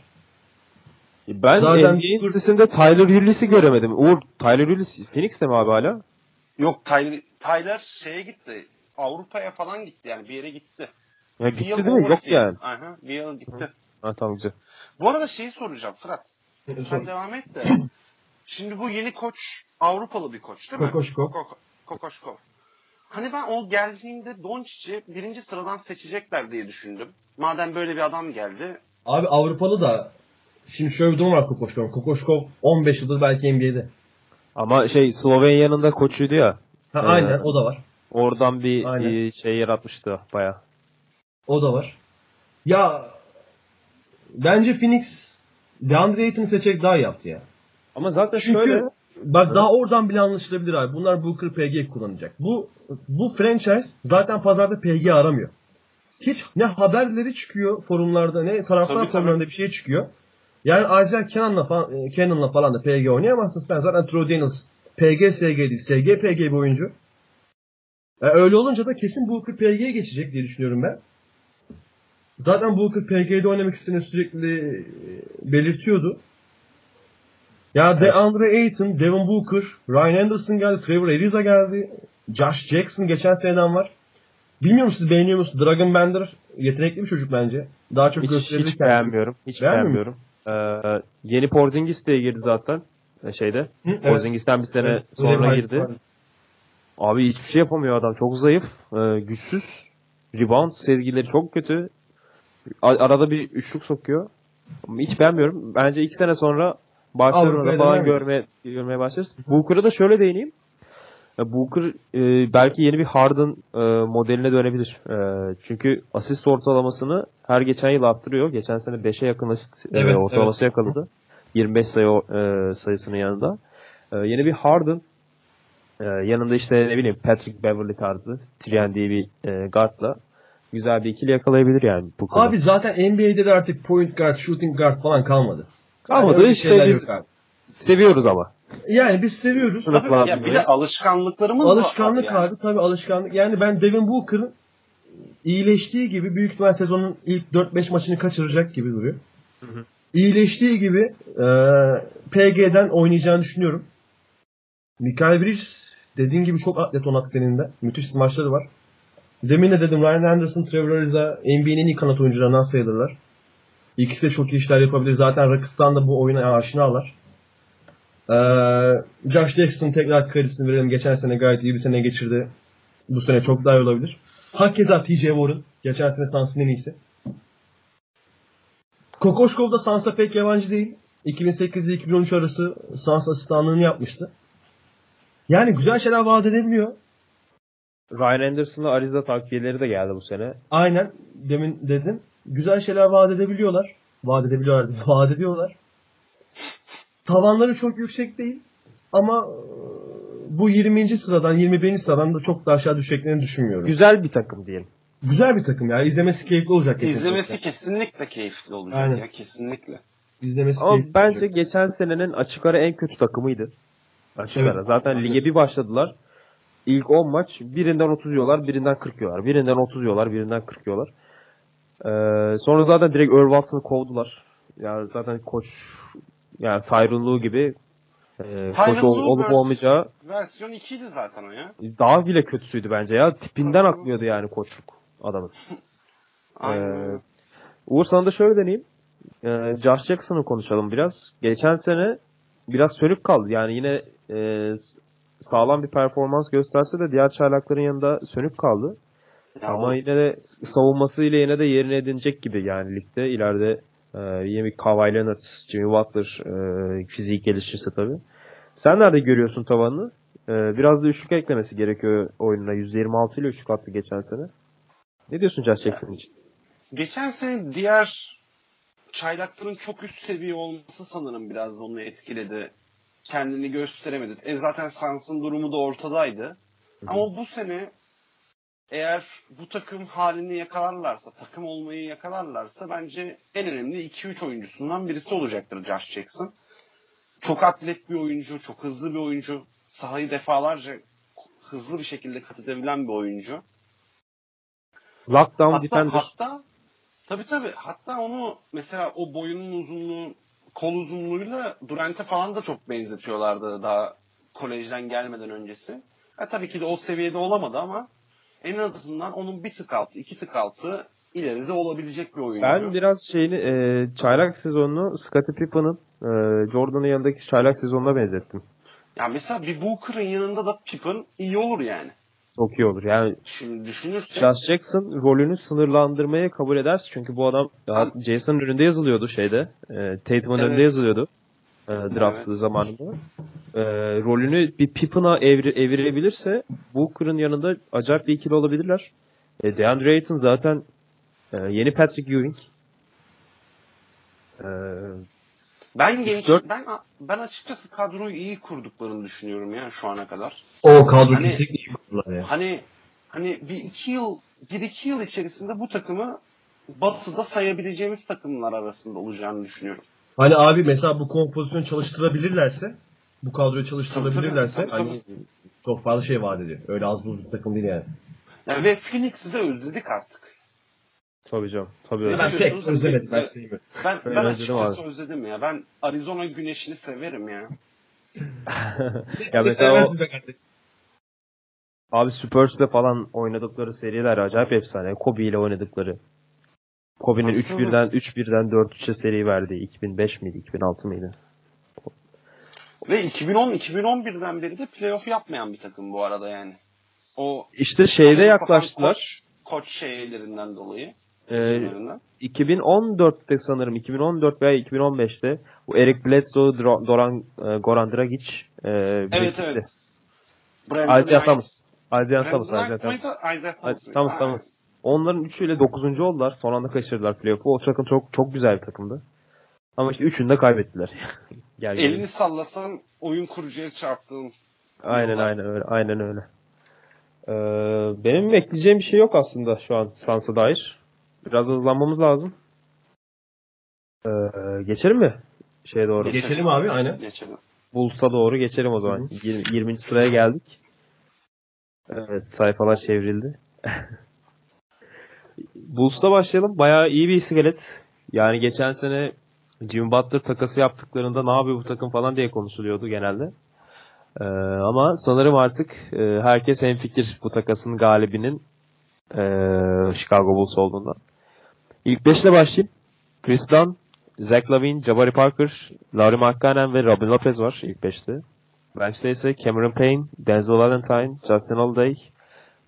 Ben Zaten NBA'in sitesinde Tyler Ulysses'i göremedim. Uğur, Tyler Ulyss Phoenix'te mi abi hala? Yok Tyler, Tyler şeye gitti. Avrupa'ya falan gitti yani bir yere gitti. Ya Bir gitti yıl değil mi? Yok yani. Aha, bir yıl gitti. Ha tamam güzel. Bu arada şeyi soracağım Fırat. Sen devam et de. Şimdi bu yeni koç Avrupalı bir koç değil mi? Kokoşkov. Koko- Kokoşkov. Hani ben o geldiğinde Doncic'i birinci sıradan seçecekler diye düşündüm. Madem böyle bir adam geldi. Abi Avrupalı da şimdi şöyle bir durum var Kokoşkov. Kokoşkov 15 yıldır belki NBA'de. Ama şey Slovenya'nın da koçuydu ya. Ha, Ee, aynen o da var. Oradan bir Aynen. şey yaratmıştı baya. O da var. Ya bence Phoenix DeAndre Ayton'u seçerek daha yaptı ya. Ama zaten Çünkü şöyle bak daha oradan bile anlaşılabilir abi. Bunlar Booker PG kullanacak. Bu bu franchise zaten pazarda PG aramıyor. Hiç ne haberleri çıkıyor forumlarda ne taraftar Tabii, tabii. forumlarında bir şey çıkıyor. Yani Isaiah Cannon'la falan, Cannon'la falan da PG oynayamazsın sen. Zaten Troy Daniels PG SG değil. SG PG bir oyuncu. E, öyle olunca da kesin Booker PG'ye geçecek diye düşünüyorum ben. Zaten Booker PG'de oynamak istediğini sürekli e, belirtiyordu. Ya DeAndre Ayton, Devin Booker, Ryan Anderson geldi, Trevor Ariza geldi, Josh Jackson geçen seneden var. Bilmiyorum siz beğeniyor musunuz? Dragon Bender yetenekli bir çocuk bence. Daha çok hiç, gösterebilir hiç kendisini. beğenmiyorum. Hiç Beğenmiyor beğenmiyorum. Ee, yeni Porzingis diye girdi zaten e, şeyde. Hı, evet. Porzingis'ten bir sene Evet, sonra girdi. Abi hiçbir şey yapamıyor adam. Çok zayıf, e, güçsüz. Rebound sezgileri çok kötü. Arada bir üçlük sokuyor. Hiç beğenmiyorum. Bence iki sene sonra Barcelona'da falan görmeye, görmeye başlarız. Booker'a da şöyle değineyim. Booker e, belki yeni bir Harden e, modeline dönebilir. E, çünkü asist ortalamasını her geçen yıl arttırıyor. Geçen sene 5'e yakın asist e, Evet, ortalaması yakaladı. 25 sayı e, sayısının yanında. E, yeni bir Harden ee, yanında işte ne bileyim Patrick Beverly tarzı Trian diye bir e, guardla güzel bir ikili yakalayabilir yani bu konuda. Abi zaten NBA'de de artık point guard, shooting guard falan kalmadı. Kalmadı, Yani işte biz- seviyoruz ama. Yani biz seviyoruz. Tabii, ya bir de. alışkanlıklarımız var. Alışkanlık yani. abi tabii alışkanlık. Yani ben Devin Booker'ın iyileştiği gibi büyük ihtimal sezonun ilk 4-5 maçını kaçıracak gibi duruyor. hı. İyileştiği gibi e, PG'den oynayacağını düşünüyorum. Mikael Bridges dediğin gibi çok atlet onak senin de. Müthiş maçları var. Demin de dedim Ryan Anderson, Trevor Ariza NBA'nin en iyi kanat oyuncularından sayılırlar. İkisi de çok iyi işler yapabilir. Zaten Rakıstan da bu oyuna aşinalar. Ee, Josh Jackson tekrar kredisini verelim. Geçen sene gayet iyi bir sene geçirdi. Bu sene çok daha iyi olabilir. Hakeza TJ Warren. Geçen sene Suns'ın en iyisi. Kokoşkov da Suns'a pek yabancı değil. 2008 ile 2013 arası Suns asistanlığını yapmıştı. Yani güzel şeyler vaat edebiliyor. Ryan Anderson'la Ariza takviyeleri de geldi bu sene. Aynen demin dedim. Güzel şeyler vaat edebiliyorlar. Vaat edebiliyorlar. Vaat ediyorlar. Tavanları çok yüksek değil. Ama e, bu 20. sıradan 21. sıradan da çok da aşağı düşeceklerini düşünmüyorum. Güzel bir takım diyelim. Güzel bir takım ya. İzlemesi keyifli olacak. kesinlikle. İzlemesi kesinlikle keyifli olacak Aynen. ya kesinlikle. İzlemesi Ama bence olacak. geçen senenin açık ara en kötü takımıydı. Açık Evet. ara. Zaten lige bir başladılar. İlk 10 maç birinden 30 yiyorlar, birinden 40 yiyorlar. Birinden 30 yiyorlar, birinden 40 yiyorlar. Ee, sonra zaten direkt Earl Watson'ı kovdular. Yani zaten koç yani Tyron Lue gibi e, koç ol- olup olmayacağı Versiyon 2 idi zaten o ya. daha bile kötüsüydü bence ya. Tipinden aklıyordu yani koçluk adamın. Aynen Ee. Uğur sana da şöyle deneyeyim. Ee, Josh Jackson'ı konuşalım biraz. Geçen sene biraz sönük kaldı. Yani yine e, sağlam bir performans gösterse de diğer çaylakların yanında sönük kaldı. Ya Ama o- yine de savunmasıyla yine de yerini edinecek gibi yani ligde. ileride e, yine bir Kawhi Leonard, Jimmy Butler e, fiziği gelişirse tabii. Sen nerede görüyorsun tavanını? E, biraz da üçlük eklemesi gerekiyor oyununa. 126 ile üçlük attı geçen sene. Ne diyorsun Josh Jackson için? Geçen sene diğer çaylakların çok üst seviye olması sanırım biraz da onu etkiledi. Kendini gösteremedi. E zaten Suns'ın durumu da ortadaydı. Ama bu sene eğer bu takım halini yakalarlarsa, takım olmayı yakalarlarsa bence en önemli 2-3 oyuncusundan birisi olacaktır Josh Jackson. Çok atlet bir oyuncu, çok hızlı bir oyuncu. Sahayı defalarca hızlı bir şekilde kat edebilen bir oyuncu. Lockdown Hatta, defender. hatta tabii tabii hatta onu mesela o boyunun uzunluğu kol uzunluğuyla Durant'e falan da çok benzetiyorlardı daha kolejden gelmeden öncesi. Ha, tabii ki de o seviyede olamadı ama en azından onun bir tık altı, iki tık altı ileride olabilecek bir oyuncu. Ben biraz şeyini e, çaylak sezonunu Scottie Pippen'ın e, Jordan'ın yanındaki çaylak sezonuna benzettim. Ya mesela bir Booker'ın yanında da Pippen iyi olur yani. Çok iyi olur. Yani Şimdi düşünürsek Josh Jackson rolünü sınırlandırmayı kabul ederse çünkü bu adam ya Jason'ın önünde yazılıyordu şeyde. E, Tatum'un Evet. önünde yazılıyordu. E, draft Evet. zamanında. E, rolünü bir Pippen'a evri, evirebilirse Booker'ın yanında acayip bir ikili olabilirler. E, DeAndre Ayton zaten e, yeni Patrick Ewing. E, ben genç ben ben açıkçası kadroyu iyi kurduklarını düşünüyorum ya şu ana kadar. O kadro Hani- kesinlikle iyi kurdular ya. Hani hani bir iki yıl bir iki yıl içerisinde bu takımı Batı'da sayabileceğimiz takımlar arasında olacağını düşünüyorum. Hani abi mesela bu kompozisyonu çalıştırabilirlerse, bu kadroyu çalıştırabilirlerse Tabii, tabii, hani çok fazla şey vaat ediyor. Öyle az buz bir takım değil yani. Yani ve Phoenix'i de özledik artık. tabii canım. Tabii Ben öyle. Ben pek özlemedim. Ben. Ben Ben ben özledim açıkçası abi. özledim ya. Ben Arizona güneşini severim ya. ya mesela o. Abi Spurs'te falan oynadıkları seriler acayip efsane. Kobe ile oynadıkları. Kobe'nin Tabii, 3-1'den 3-1'den 4-3'e seri verdiği 2005 miydi? 2006 mıydı? Ve 2010-2011'den beri de playoff yapmayan bir takım bu arada yani. O İşte şeyde yaklaştılar. Koç, koç şeylerinden dolayı. Ee, seçimlerinden. 2014'te sanırım 2014 veya 2015'te bu Eric Bledsoe, Doran, e, Goran Dragic e, evet evet. Brandon Knight. Isaiah Thomas. Isaiah Thomas. Thomas. Thomas. Onların üçüyle 9. oldular. Son anda kaçırdılar playoff'u. O takım çok çok güzel bir takımdı. Ama işte üçünü de kaybettiler. Gel gel. Elini sallasan oyun kurucuya çarptığın. Aynen aynen öyle. Aynen öyle. Ee, benim ekleyeceğim bir şey yok aslında şu an Sans'a dair. Biraz hızlanmamız lazım. Ee, geçelim mi? Şeye doğru. Geçelim abi aynen. Geçelim. Bulls'a doğru geçelim o zaman. Yir- 20. sıraya geldik. Evet sayfalar çevrildi. Bulls'ta başlayalım. Bayağı iyi bir iskelet. Yani geçen sene Jimmy Butler takası yaptıklarında ne yapıyor bu takım falan diye konuşuluyordu genelde. Ee, ama sanırım artık e, herkes hemfikir bu takasın galibinin e, Chicago Bulls olduğundan. İlk beşle başlayayım. Chris Dunn, Zach Lavine, Jabari Parker, Laurie Markkanen ve Robin Lopez var ilk beşte. Bench'te ise Cameron Payne, Denzel Valentine, Justin Holiday,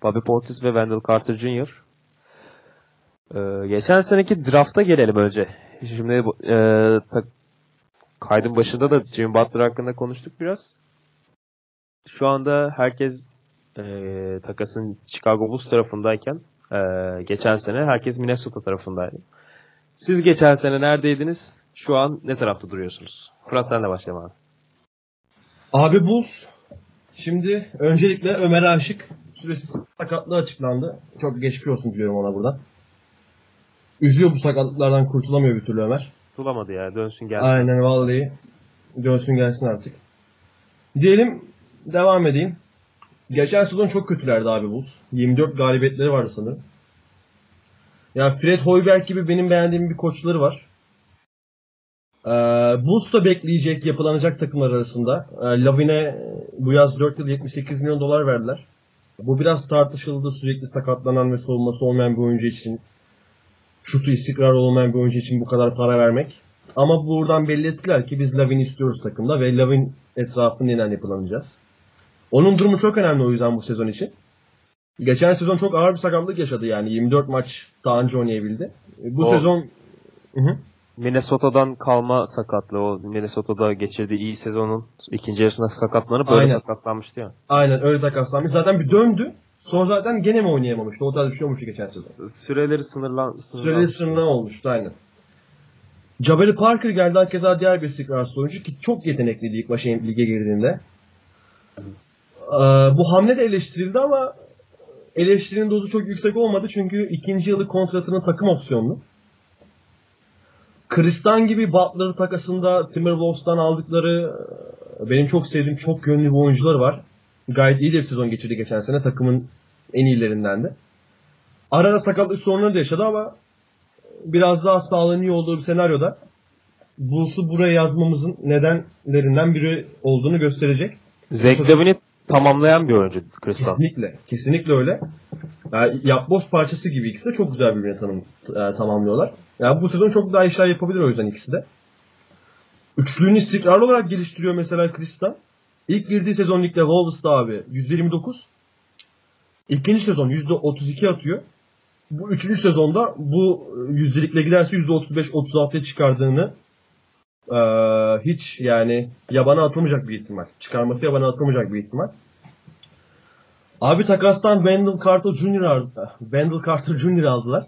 Bobby Portis ve Wendell Carter Jr. Ee, geçen seneki drafta gelelim önce. Şimdi e, ta- kaydın başında da Jimmy Butler hakkında konuştuk biraz. Şu anda herkes e, takasın Chicago Bulls tarafındayken e, geçen sene herkes Minnesota tarafındaydı. Siz geçen sene neredeydiniz? Şu an ne tarafta duruyorsunuz? Fırat senle başlayalım abi. Abi Bulls. Şimdi öncelikle Ömer Aşık süresiz sakatlığı açıklandı. Çok geçmiş olsun diliyorum ona buradan. Üzüyor bu sakatlıklardan kurtulamıyor bir türlü Ömer. Bulamadı ya. Dönsün gelsin. Aynen vallahi. Dönsün gelsin artık. Diyelim devam edeyim. Geçen sezon çok kötülerdi abi Bulls. 24 galibiyetleri vardı sanırım. Yani Fred Hoiberg gibi benim beğendiğim bir koçları var. Ee, Bulls da bekleyecek, yapılanacak takımlar arasında. Ee, Lavin'e bu yaz 4 yıl 78 milyon dolar verdiler. Bu biraz tartışıldı sürekli sakatlanan ve savunması olmayan bir oyuncu için. Şutu istikrar olmayan bir oyuncu için bu kadar para vermek. Ama buradan belli ettiler ki biz Lavin istiyoruz takımda ve Lavin etrafında yeniden yapılanacağız. Onun durumu çok önemli o yüzden bu sezon için. Geçen sezon çok ağır bir sakatlık yaşadı yani 24 maç daha önce oynayabildi. Bu Doğru. sezon Hı hı. Minnesota'dan kalma sakatlığı. O Minnesota'da geçirdiği iyi sezonun ikinci yarısında sakatlanıp böyle Aynen. takaslanmıştı ya. aynen öyle takaslanmış. Zaten bir döndü. Sonra zaten gene mi oynayamamıştı? O tarz bir şey olmuştu geçen sezon. Süreleri sınırlan, sınırlan. Süreli sınırlama olmuştu aynen. Jabari Parker geldi hakeza diğer bir istikrarsız oyuncu ki çok yetenekliydi ilk başa lige girdiğinde. Ee, bu hamle de eleştirildi ama eleştirinin dozu çok yüksek olmadı çünkü ikinci yılı kontratının takım opsiyonlu. Kristan gibi Butler takasında Timberwolves'tan aldıkları e, benim çok sevdiğim çok yönlü bir oyuncular var. Gayet iyi de bir sezon geçirdi geçen sene. Takımın en iyilerinden de. Ara ara sakatlık sorunları da yaşadı ama biraz daha sağlığın iyi olduğu bir senaryoda Bulls'u buraya yazmamızın nedenlerinden biri olduğunu gösterecek. Zach tamamlayan bir oyuncu Kristal. Kesinlikle. Kesinlikle öyle. Yani yapboz parçası gibi ikisi de çok güzel birbirini tanım, e, tamamlıyorlar. Yani bu sezon çok daha işler yapabilir o yüzden ikisi de. Üçlüğünü istikrarlı olarak geliştiriyor mesela Kristan. İlk girdiği sezon ligde Wolves'ta abi %29. İkinci sezon %32 atıyor. Bu üçüncü sezonda bu yüzdelikle giderse %35-36'ya çıkardığını e, hiç yani yabana atılmayacak bir ihtimal. Çıkarması yabana atılmayacak bir ihtimal. Abi takastan Wendell Carter Jr. aldı- Wendell Carter Jr. aldılar.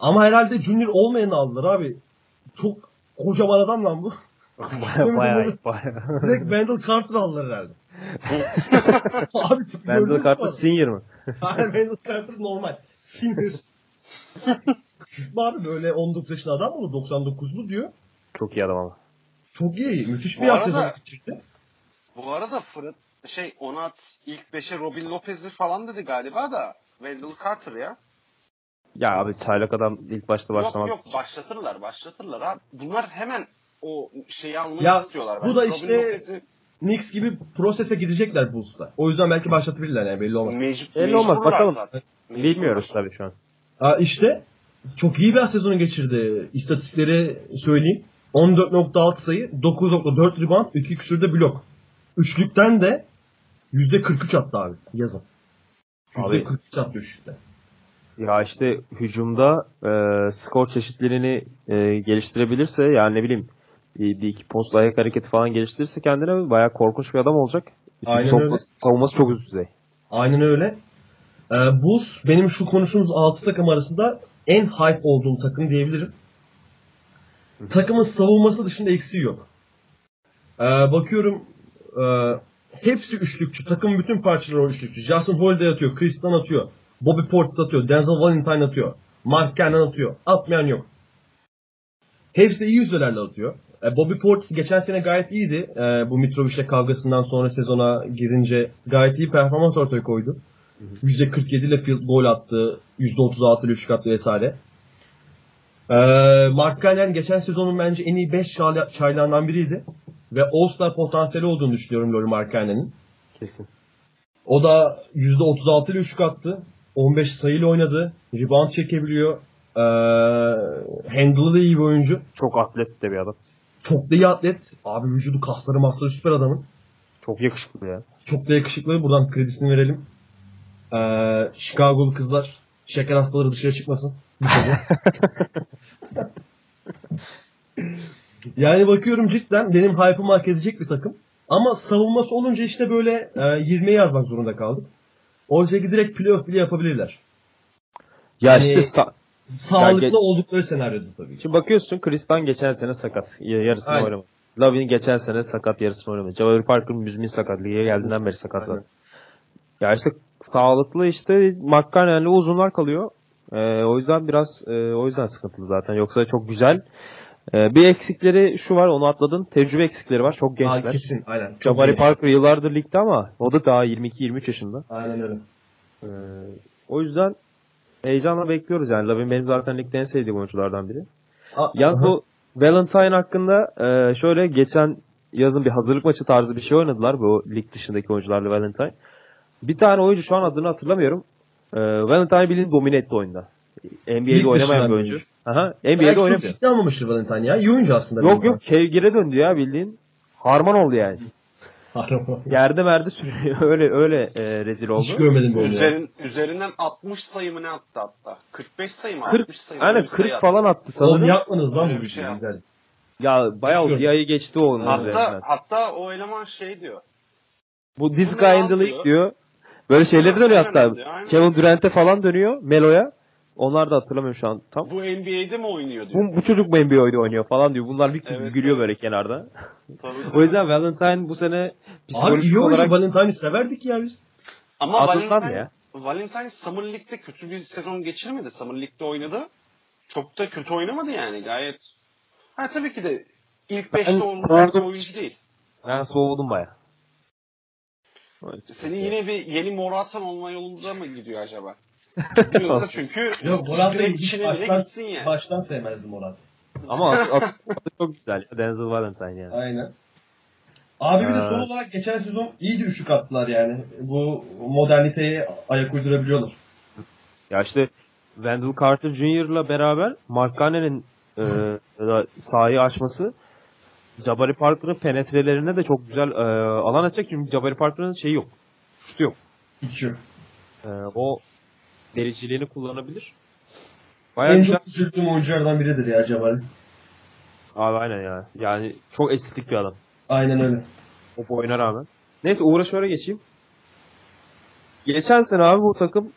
Ama herhalde Junior olmayanı aldılar abi. Çok kocaman adam lan bu. baya baya. Direkt Wendell Carter aldılar herhalde. abi tipi Wendell Carter abi? senior mı? Hayır Wendell Carter normal. Senior. Abi böyle 19 yaşında adam mı olur? 99'lu diyor. Çok iyi adam ama. Çok iyi. Müthiş Bu bir yaz arada- geçirdi. Bu arada Fred şey Onat ilk 5'e Robin Lopez'dir falan dedi galiba da Wendell Carter ya. Ya abi çaylak adam ilk başta başlamaz. Yok yok başlatırlar başlatırlar abi. Bunlar hemen o şeyi almayı Ya, istiyorlar. bu Ben da Robin işte- Lopez'i Knicks gibi prosese gidecekler Bulls'ta. O yüzden belki başlatabilirler yani belli olmaz. mecbur, Belli olmaz, bakalım. zaten. Bilmiyoruz tabii şu an. Aa, işte çok iyi bir sezonu geçirdi. İstatistikleri söyleyeyim. 14.6 sayı, 9.4 rebound, 2 küsürde blok. Üçlükten de %43 attı abi yazın. Abi- %43 attı üçlükten. Ya işte hücumda e, skor çeşitliliğini e, geliştirebilirse yani ne bileyim bir, iki post ayak hareketi falan geliştirirse kendine bayağı korkunç bir adam olacak. Aynen savunması, savunması çok üst düzey. Aynen öyle. Ee, Bulls benim şu konuştuğumuz 6 takım arasında en hype olduğum takım diyebilirim. Takımın savunması dışında eksiği yok. Ee, bakıyorum e, hepsi üçlükçü. Takımın bütün parçaları üçlükçü. Justin Holiday atıyor, Kristan atıyor, Bobby Portis atıyor, Denzel Valentine atıyor, Mark Cannon atıyor. Atmayan yok. Hepsi de iyi yüzdelerle atıyor. E, Bobby Portis geçen sene gayet iyiydi. E, bu Mitrovic'le kavgasından sonra sezona girince gayet iyi performans ortaya koydu. %47 ile field goal attı. %36 ile üçlük attı vesaire. E, Mark Cannon geçen sezonun bence en iyi 5 çaylağından biriydi. Ve All-Star potansiyeli olduğunu düşünüyorum Laurie Mark Cannon'ın. Kesin. O da %36 ile üçlük attı. 15 sayıyla oynadı. Rebound çekebiliyor. Ee, handle'ı da iyi bir oyuncu. Çok atlet de bir adam. Çok da iyi atlet. Abi vücudu kasları masları süper adamın. Çok yakışıklı ya. Çok da yakışıklı. Buradan kredisini verelim. Ee, Chicago'lu kızlar. Şeker hastaları dışarı çıkmasın. Bu. yani bakıyorum cidden benim hype'ımı hak edecek bir takım. Ama savunması olunca işte böyle e, 20'ye yazmak zorunda kaldık. Oysa ki direkt playoff bile yapabilirler. Ya Yani- işte sa- Sağlıklı geç- oldukları senaryoda tabii. Şimdi bakıyorsun Kristan geçen sene sakat. Yarısını Aynen. oynamadı. Lavin geçen sene sakat yarısını oynamadı. Jabari Parker müzmin sakat. Lige geldiğinden beri sakat zaten. Ya işte sağlıklı işte McCartney'le uzunlar kalıyor. Ee, o yüzden biraz e, o yüzden sıkıntılı zaten. Yoksa çok güzel. Ee, bir eksikleri şu var onu atladın. Tecrübe eksikleri var. Çok Aa, gençler. kesin aynen. Çok Jabari genç. Parker yıllardır ligde ama o da daha 22-23 yaşında. Aynen öyle. Ee, o yüzden Heyecanla bekliyoruz yani. Lavin benim zaten ligde en sevdiğim oyunculardan biri. A- Yalnız bu Valentine hakkında e, şöyle geçen yazın bir hazırlık maçı tarzı bir şey oynadılar bu lig dışındaki oyuncularla Valentine. Bir tane oyuncu şu an adını hatırlamıyorum. E, Valentine bildiğin domine etti oyunda. NBA'de oynamayan bir oyuncu. Aha, NBA'de çok oynamıyor. ciddi almamıştır Valentine ya. İyi oyuncu aslında. Yok yok kevgire döndü ya bildiğin. Harman oldu yani. Yerde merde sürüyor. öyle öyle e, rezil oldu. Hiç görmedim böyle ya. Üzerin, üzerinden 60 sayı mı ne attı hatta? 45 sayı mı? 40, 60 sayı mı? aynen Öyle bir sayı 40 attı. falan attı Oğlum sanırım. yapmadınız lan Öyle bu bir şey güzel. Ya bayağı Hiç bir ayı geçti o onun Hatta, üzerinden. hatta o eleman şey diyor. Bu this guy in the league diyor. Böyle şeyleri dönüyor hatta. Kevin Durant'e falan dönüyor. Melo'ya. Onlar da hatırlamıyorum şu an tam. Bu NBA'de mi oynuyor diyor. Bu, bu çocuk mu NBA'de oynuyor falan diyor. Bunlar bir Evet, gülüyor evet. böyle kenarda. Tabii, o tabii. yüzden Valentine bu sene Abi psikolojik iyi oyuncu olarak Valentine'i severdik ya biz. Ama Atılmaz Valentine, ya. Valentine Summer League'de kötü bir sezon geçirmedi. Summer League'de oynadı. Çok da kötü oynamadı yani gayet. Ha tabii ki de ilk 5'te olacak bir oyuncu değil. ben soğudum baya. Senin yine bir yeni Moratan olma yolunda mı gidiyor acaba? Çünkü Yok direkt hiç baştan, gitsin yani. baştan sevmezdim Morat. Ama at, at, adı çok güzel. ya. Denzel Valentine yani. Aynen. Abi bir de Ee. son olarak geçen sezon iyi de üçlük attılar yani. Bu moderniteye ayak uydurabiliyorlar. Ya işte Wendell Carter Jr.'la beraber Mark Canon'in e, sahayı açması Jabari Parker'ın penetrelerine de çok güzel e, alan açacak çünkü Jabari Parker'ın şeyi yok. Şutu yok. Hiç yok. E, o dericiliğini kullanabilir. Bayağı En güzel. çok üzüldüğüm oyunculardan biridir ya Cemal. Abi aynen ya. Yani çok estetik bir adam. Aynen öyle. O boyuna rağmen. Neyse Uğur'a şöyle geçeyim. Geçen sene abi bu takım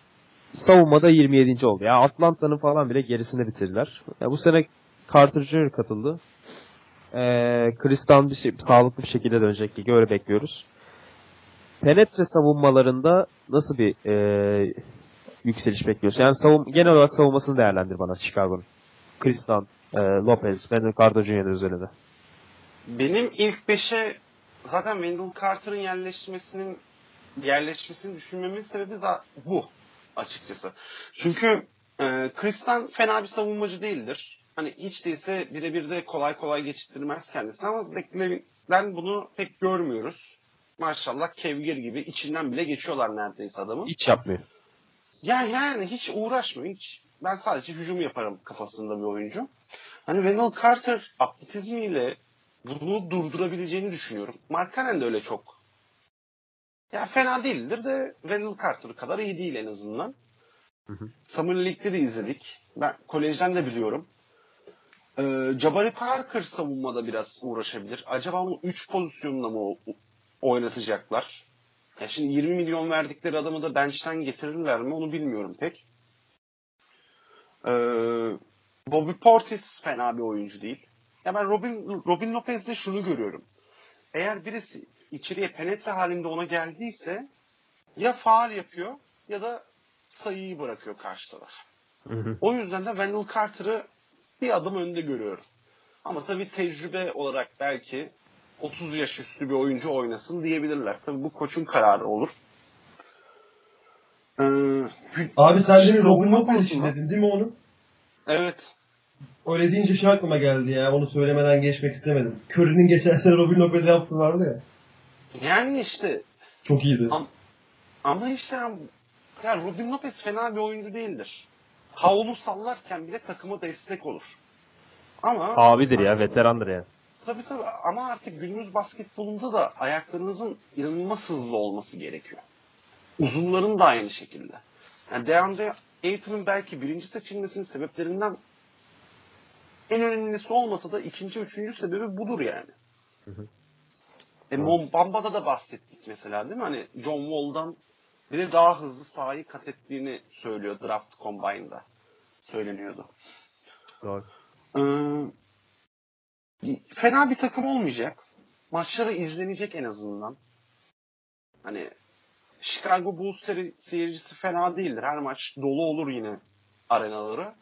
savunmada 27. oldu. Ya Atlanta'nın falan bile gerisinde bitirdiler. Ya bu sene Carter Jr. katıldı. Ee, Kristan bir şey, sağlıklı bir şekilde dönecek gibi öyle bekliyoruz. Penetre savunmalarında nasıl bir e, yükseliş bekliyorsun? Yani savun, genel olarak savunmasını değerlendir bana Chicago'nun. Kristan, e, Lopez, Wendell Carter Jr. üzerinde. Benim ilk 5'e zaten Wendell Carter'ın yerleşmesinin yerleşmesini düşünmemin sebebi bu açıkçası. Çünkü e, Kristan fena bir savunmacı değildir. Hani hiç değilse birebir de kolay kolay geçittirmez kendisini ama Zach Levine'den bunu pek görmüyoruz. Maşallah kevgir gibi içinden bile geçiyorlar neredeyse adamın. Hiç yapmıyor. Yani yani hiç uğraşmıyor. Hiç ben sadece hücum yaparım kafasında bir oyuncu. Hani Wendell Carter atletizmiyle bunu durdurabileceğini düşünüyorum. Mark Cannon de öyle çok. Ya fena değildir de Wendell Carter kadar iyi değil en azından. Hı hı. Summer League'de de izledik. Ben kolejden de biliyorum. Ee, Jabari Parker savunmada biraz uğraşabilir. Acaba onu 3 pozisyonunda mı oynatacaklar? Ya şimdi 20 milyon verdikleri adamı da bench'ten getirirler mi onu bilmiyorum pek. Ee, Bobby Portis fena bir oyuncu değil. Ya ben Robin, Robin Lopez'de şunu görüyorum. Eğer birisi içeriye penetre halinde ona geldiyse ya faal yapıyor ya da sayıyı bırakıyor karşı taraf. Hı hı. O yüzden de Wendell Carter'ı bir adım önde görüyorum. Ama tabii tecrübe olarak belki 30 yaş üstü bir oyuncu oynasın diyebilirler. Tabii bu koçun kararı olur. Ee, Abi sen demin savunma Robin Lopez için konusunda- dedin değil mi onu? Evet. Öyle deyince şey aklıma geldi ya. Onu söylemeden geçmek istemedim. Curry'nin geçen sene Robin Lopez'e yaptığı vardı ya. Yani işte Çok iyiydi. Am- ama işte ya, ya Robin Lopez fena bir oyuncu değildir. Havlu sallarken bile takıma destek olur. Ama Abidir ya, veterandır yani. Tabii tabii ama artık günümüz basketbolunda da ayaklarınızın inanılmaz hızlı olması gerekiyor. Uzunların da aynı şekilde. Yani DeAndre Ayton'un belki birinci seçilmesinin sebeplerinden en önemlisi olmasa da ikinci, üçüncü sebebi budur yani. E, Mo Bamba'da da bahsettik mesela değil mi? Hani John Wall'dan bile daha hızlı sahayı kat ettiğini söylüyor Draft Combine'da. Söyleniyordu. Doğru. Ee, fena bir takım olmayacak. Maçları izlenecek en azından. Hani Chicago Bulls seyircisi fena değildir. Her maç dolu olur yine arenaları.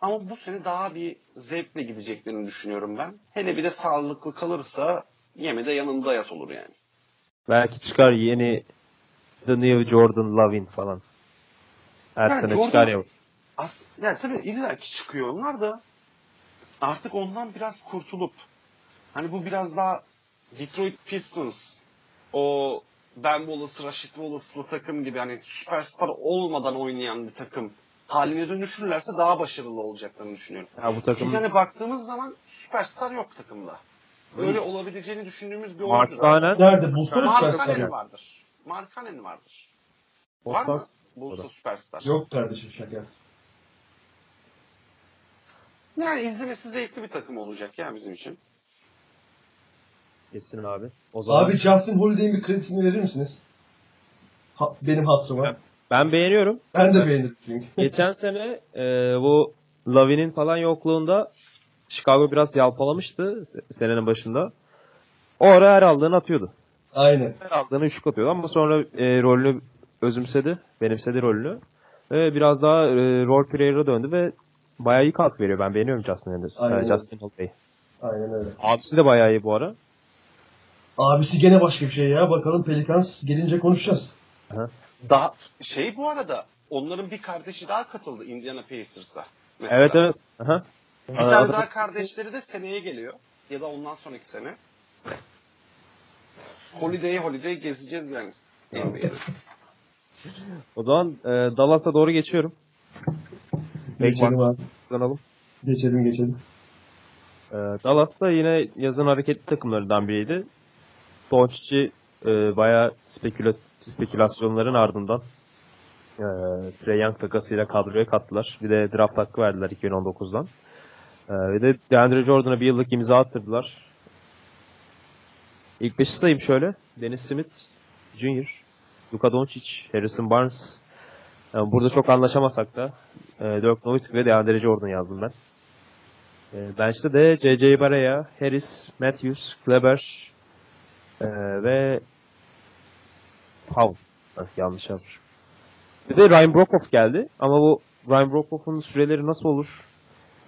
Ama bu sene daha bir zevkle gideceklerini düşünüyorum ben. Hele bir de sağlıklı kalırsa yeme de yanında yat olur yani. Belki çıkar yeni The New Jordan Lovin falan. Her Ha, sene Jordan- çıkar ya. as yani tabii illaki çıkıyor onlar da artık ondan biraz kurtulup hani bu biraz daha Detroit Pistons o Ben Wallace, Rashid Wallace'lı takım gibi hani süperstar olmadan oynayan bir takım haline dönüşürlerse daha başarılı olacaklarını düşünüyorum. Ya bu takım Çünkü hani baktığımız zaman süperstar yok takımda. Öyle olabileceğini düşündüğümüz bir oyuncu. Markanen Nerede? Süperstar Markanen vardır. Markanen vardır. Var mı? Bulsa süperstar. Yok kardeşim şaka. Yani izlemesi zevkli bir takım olacak ya bizim için. geçsin abi. O zaman Abi Justin Holiday'in bir kredisini verir misiniz? Ha- benim hatırıma. ben beğeniyorum. Ben de beğenirim çünkü. Geçen sene e, bu Lavin'in falan yokluğunda Chicago biraz yalpalamıştı se- senenin başında. O ara her aldığını atıyordu. Aynen. Her aldığını üçlük atıyordu ama sonra e, rolünü özümsedi. Benimsedi rolünü. Ve biraz daha e, rol player'a döndü ve bayağı iyi katkı veriyor. Ben beğeniyorum Justin Anderson. Aynen e, öyle. Justin Holiday. Aynen öyle. Abisi de bayağı iyi bu ara. Abisi gene başka bir şey ya. Bakalım Pelicans gelince konuşacağız. Daha şey bu arada onların bir kardeşi daha katıldı Indiana Pacers'a. Mesela. Evet evet. Aha. Bir tane daha kardeşleri de seneye geliyor. Ya da ondan sonraki sene. Holiday holiday gezeceğiz yani. NBA'de. O zaman e, Dallas'a doğru geçiyorum. Geçelim abi. Geçelim geçelim. Ee, Dallas da yine yazın hareketli takımlarından biriydi. Doncic'i e, bayağı speküla spekülasyonların ardından e, Trae Young takasıyla kadroya kattılar. Bir de draft hakkı verdiler 2019'dan. E, bir de DeAndre Jordan'a bir yıllık imza attırdılar. İlk beşi sayayım şöyle. Dennis Smith Jr., Luka Doncic, Harrison Barnes. Yani burada çok anlaşamasak da e, Dirk Nowitzki ve DeAndre Jordan yazdım ben. E, bench'te de J.J. Barea, Harris, Matthews, Kleber e, ve Powell. Heh, yanlış yazmış. Bir de Ryan Brokoff geldi. Ama bu Ryan Brokoff'un süreleri nasıl olur?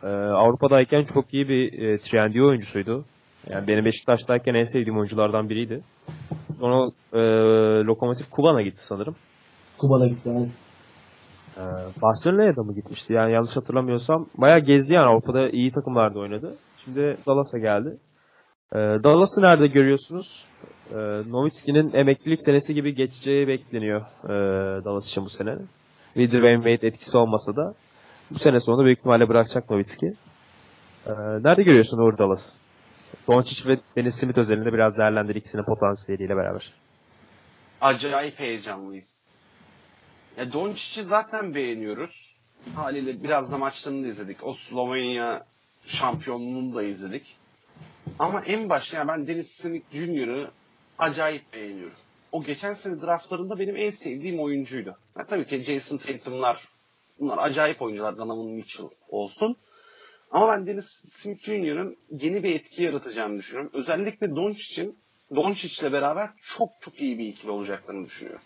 E, Avrupa'dayken çok iyi bir e, trendy oyuncusuydu. Yani benim Beşiktaş'tayken en sevdiğim oyunculardan biriydi. Sonra e, Lokomotiv Kuban'a gitti sanırım. Kuban'a gitti yani. Ee, Barcelona'ya da mı gitmişti? Yani yanlış hatırlamıyorsam. Bayağı gezdi yani Avrupa'da iyi takımlarda oynadı. Şimdi Dallas'a geldi. Ee, Dallas'ı nerede görüyorsunuz? Ee, Nowitzki'nin emeklilik senesi gibi geçeceği bekleniyor ee, Dallas için bu sene. Dwayne Wade etkisi olmasa da bu sene sonunda büyük ihtimalle bırakacak Nowitzki. Ee, nerede görüyorsun Uğur Dallas? Doncic ve Dennis Smith özelinde biraz değerlendir ikisinin potansiyeliyle beraber. Acayip heyecanlıyız. Ya Doncic'i zaten beğeniyoruz. Haliyle biraz da maçlarını da izledik. O Slovenya şampiyonluğunu da izledik. Ama en başta yani ben Dennis Smith Jr.'ı acayip beğeniyorum. O geçen sene draftlarında benim en sevdiğim oyuncuydu. Ya tabii ki Jason Tatum'lar bunlar acayip oyuncular. Donovan Mitchell olsun. Ama ben Dennis Smith Jr.'ın yeni bir etki yaratacağını düşünüyorum. Özellikle Doncic'in Doncic'le beraber çok çok iyi bir ikili olacaklarını düşünüyorum.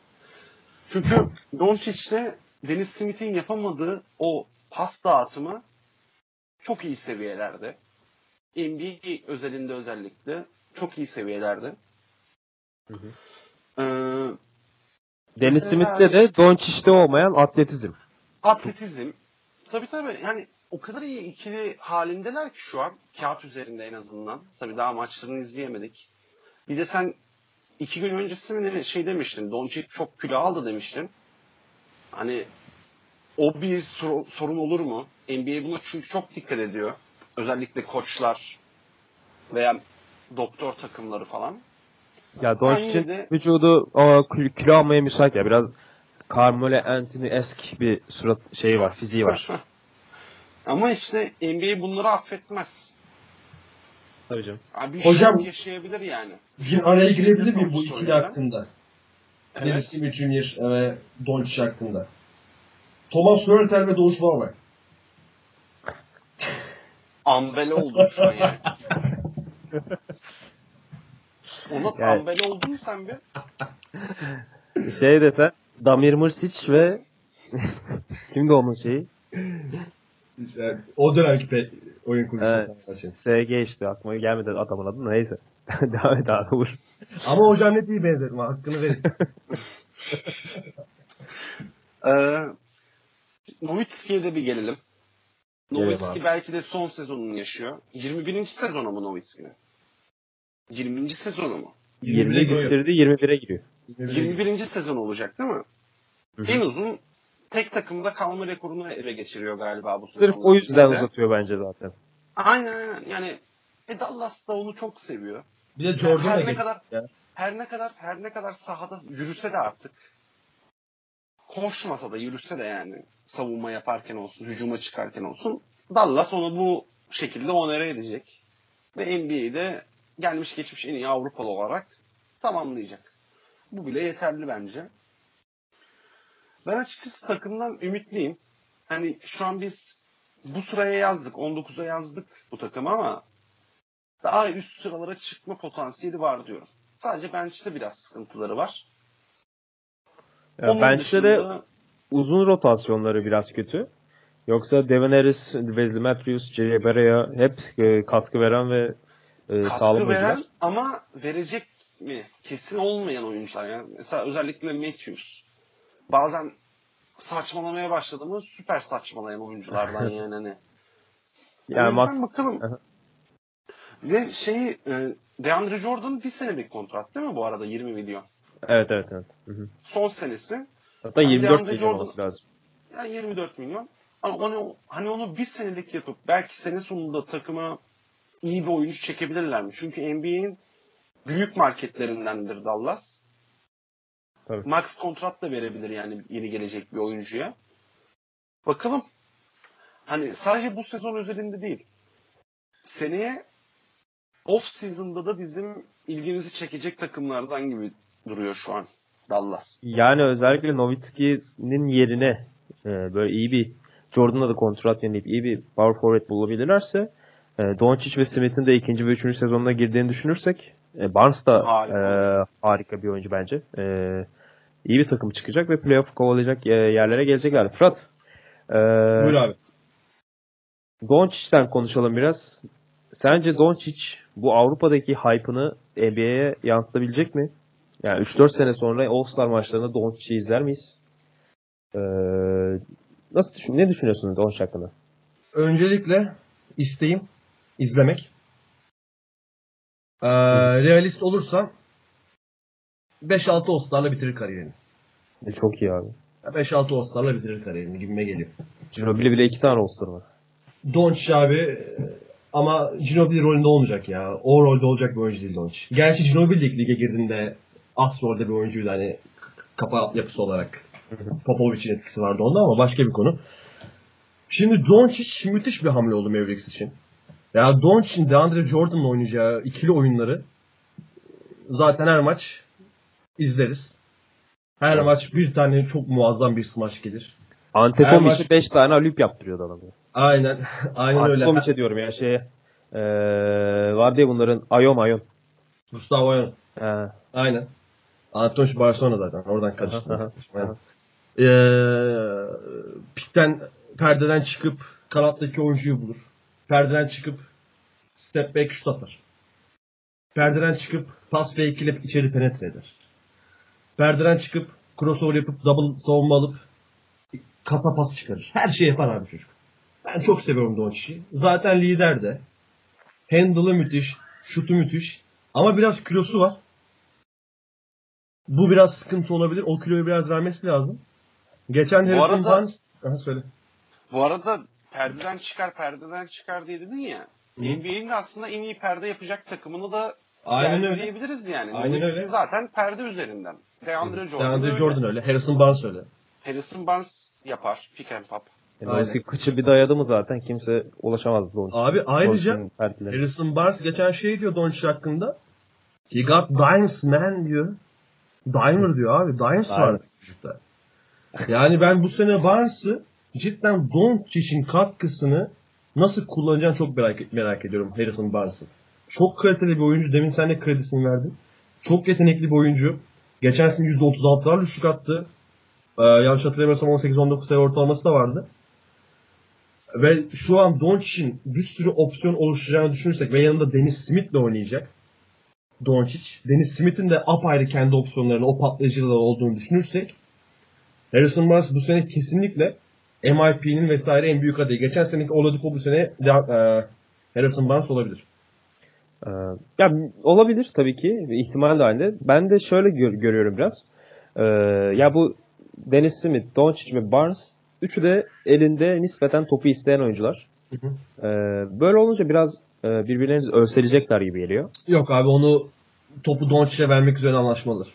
Çünkü Doncic'le Dennis Smith'in yapamadığı o pas dağıtımı çok iyi seviyelerde. NBA özelinde özellikle çok iyi seviyelerde. Ee, Dennis Smith'te de Doncic'te olmayan atletizm. atletizm. Tabii tabii yani o kadar iyi ikili halindeler ki şu an. Kağıt üzerinde en azından. Tabii daha maçlarını izleyemedik. Bir de sen iki gün öncesi mi ne şey demiştin. Doncic çok kilo aldı demiştin. Hani o bir sor- sorun olur mu? NBA buna çünkü çok dikkat ediyor. Özellikle koçlar veya doktor takımları falan. Ya Doncic'in de- vücudu o kil- kilo almaya müsait ya. Biraz Carmelo Anthony esk bir surat şeyi var, fiziği var. Ama işte NBA bunları affetmez. Tabii canım. Abi bir Hocam- şey yaşayabilir yani. Bir araya girebilir miyim bu ikili hakkında? Evet. Dennis Smith Jr. ve Doncic hakkında. Thomas Hurtel ve Doğuş Varberg. Ambele oldun şu an yani. Ona Yani- ambele oldun mu sen bir? Şey desen Damir Mrsic ve kimdi onun şeyi? Yani o dönemki pe- oyun kurucu. Evet. SG işte aklıma gelmedi adamın adı neyse. Devam et abi vur. Ama hocam net iyi benzedim. ha, Hakkını verin. Ee, Nowitzki'ye de bir gelelim. Abi. belki de son sezonunu yaşıyor. 21. sezonu mu Nowitzki'nin? 20. sezonu mu? 20'de bitirdi 21'e giriyor. 21. sezon olacak değil mi? Hı hı. En uzun tek takımda kalma rekorunu ele geçiriyor galiba bu sezon. Sırf o yüzden uzatıyor bence zaten. Aynen aynen. Yani e, Dallas da onu çok seviyor. Bir de Jordan da her ne kadar ya. her ne kadar her ne kadar sahada yürüse de artık koşmasa da yürüse de yani savunma yaparken olsun, hücuma çıkarken olsun Dallas onu bu şekilde onere edecek. Ve NBA'de gelmiş geçmiş en iyi Avrupalı olarak tamamlayacak. Bu bile yeterli bence. Ben açıkçası takımdan ümitliyim. Hani şu an biz bu sıraya yazdık, 19'a yazdık bu takımı ama daha üst sıralara çıkma potansiyeli var diyorum. Sadece bench'te biraz sıkıntıları var. Ya Onun bench'te de dışında- uzun rotasyonları biraz kötü. Yoksa Devin Harris, Wesley Matthews, J.J. Barea hep e, katkı veren ve e, sağlam katkı veren oyuncular. ama verecek mi? Kesin olmayan oyuncular. Yani mesela özellikle Matthews. Bazen saçmalamaya başladı mı süper saçmalayan oyunculardan yani hani. Yani Max bakalım. Ve şeyi e, DeAndre Jordan bir senelik kontrat değil mi bu arada 20 milyon? evet evet evet. Hı hı. Son senesi. Hatta Yani 24 DeAndre milyon Jordan- olması lazım. Yani 24 milyon. Ama onu, hani onu bir senelik yapıp belki sene sonunda takıma iyi bir oyuncu çekebilirler mi? Çünkü NBA'in büyük marketlerindendir Dallas. Tabii. Max kontrat da verebilir yani yeni gelecek bir oyuncuya. Bakalım. Hani sadece bu sezon özelinde değil. Seneye off season'da da bizim ilgimizi çekecek takımlardan gibi duruyor şu an Dallas. Yani özellikle Nowitzki'nin yerine e, böyle iyi bir Jordan'la da kontrat yenileyip iyi bir power forward bulabilirlerse e, Doncic ve Smith'in de ikinci ve üçüncü sezonuna girdiğini düşünürsek e, Barnes da Harika. e, harika bir oyuncu bence. E, iyi bir takım çıkacak ve playoff kovalayacak e, yerlere gelecekler. Fırat e, Buyur abi. Doncic'ten konuşalım biraz. Sence Doncic bu Avrupa'daki hype'ını NBA'ye yansıtabilecek mi? Yani 3-4 sene sonra All-Star maçlarında Doncic'i izler miyiz? Ee, nasıl düşün ne düşünüyorsunuz Doncic hakkında? Öncelikle isteğim izlemek. Ee, realist olursam 5-6 All-Star'la bitirir kariyerini. E, çok iyi abi. 5-6 All-Star'la bitirir kariyerini gibime geliyor. Ginobili bile iki tane All-Star var. Doncic abi e, ama Ginobili rolünde olmayacak ya. O rolde olacak bir oyuncu değil Doncic. Gerçi Ginobili de lige girdiğinde az rolde bir oyuncuydu hani kafa yapısı olarak. Popovic'in etkisi vardı onda ama başka bir konu. Şimdi Doncic müthiş bir hamle oldu Mavericks için. Ya Doncic'in DeAndre Jordan'la oynayacağı ikili oyunları zaten her maç izleriz. Her Evet. maç bir tane çok muazzam bir smaç gelir. Antetokounmpo'ya maç- 5 tane alüp yaptırıyordu adam. Aynen. Aynen öyle. Antetokounmpo'ya diyorum ya şeye. Ee, vardı ya bunların Ayon Ayon. Gustavo Ayon. Ee, Aynen. Antonis Barcelona zaten. Oradan karıştı. Ee, pikten perdeden çıkıp kanattaki oyuncuyu bulur. Perdeden çıkıp step back şut atar. Perdeden çıkıp pas fake ile içeri penetre eder. Perdeden çıkıp crossover yapıp double savunma alıp kata pas çıkarır. Her şeyi yapar abi çocuk. Ben çok seviyorum Doncic'i. Zaten lider de. Handle'ı müthiş. Şutu müthiş. Ama biraz kilosu var. Bu biraz sıkıntı olabilir. O kiloyu biraz vermesi lazım. Geçen Bu Harrison arada- Barnes... Aha söyle. Bu arada perdeden çıkar perdeden çıkar diye dedin ya. NBA'nin de aslında en iyi perde yapacak takımını da Aynen öyle. diyebiliriz yani. Aynen öyle. zaten perde üzerinden. DeAndre Jordan, DeAndre öyle. Jordan öyle. Harrison Barnes öyle. Harrison Barnes yapar. Pick and pop. Yani Aynen. Kıçı bir dayadı mı zaten kimse ulaşamazdı Doncic'e. Abi ayrıca. Harrison Barnes geçen şey diyor Doncic hakkında. He got dimes man diyor. Dimer diyor abi. Dimes var çocukta. Yani ben bu sene Barnes'ı cidden Doncic'in katkısını nasıl kullanacağını çok merak, merak ediyorum Harrison Barnes'ın. Çok kaliteli bir oyuncu. Demin sen de kredisini verdin. Çok yetenekli bir oyuncu. Geçen sene %36'larla şut attı. Ee, yanlış hatırlamıyorsam 18-19 sayı ortalaması da vardı. Ve şu an Doncic'in bir sürü opsiyon oluşturacağını düşünürsek ve yanında Dennis Smith'le oynayacak. Doncic. Dennis Smith'in de apayrı kendi opsiyonlarını, o patlayıcıları olduğunu düşünürsek Harrison Barnes bu sene kesinlikle MIP'nin vesaire en büyük adayı. Geçen seneki Oladipo bu sene de, e, Harrison Barnes olabilir. Ee, ya olabilir tabii ki ihtimal dahilinde. Ben de şöyle gör- görüyorum biraz. Ee, ya bu Dennis Smith, Doncic ve Barnes üçü de elinde nispeten topu isteyen oyuncular. Hı hı. Ee, böyle olunca biraz e, birbirlerini örseleyecekler gibi geliyor. Yok abi onu topu Doncic'e vermek üzere anlaşmalıdır.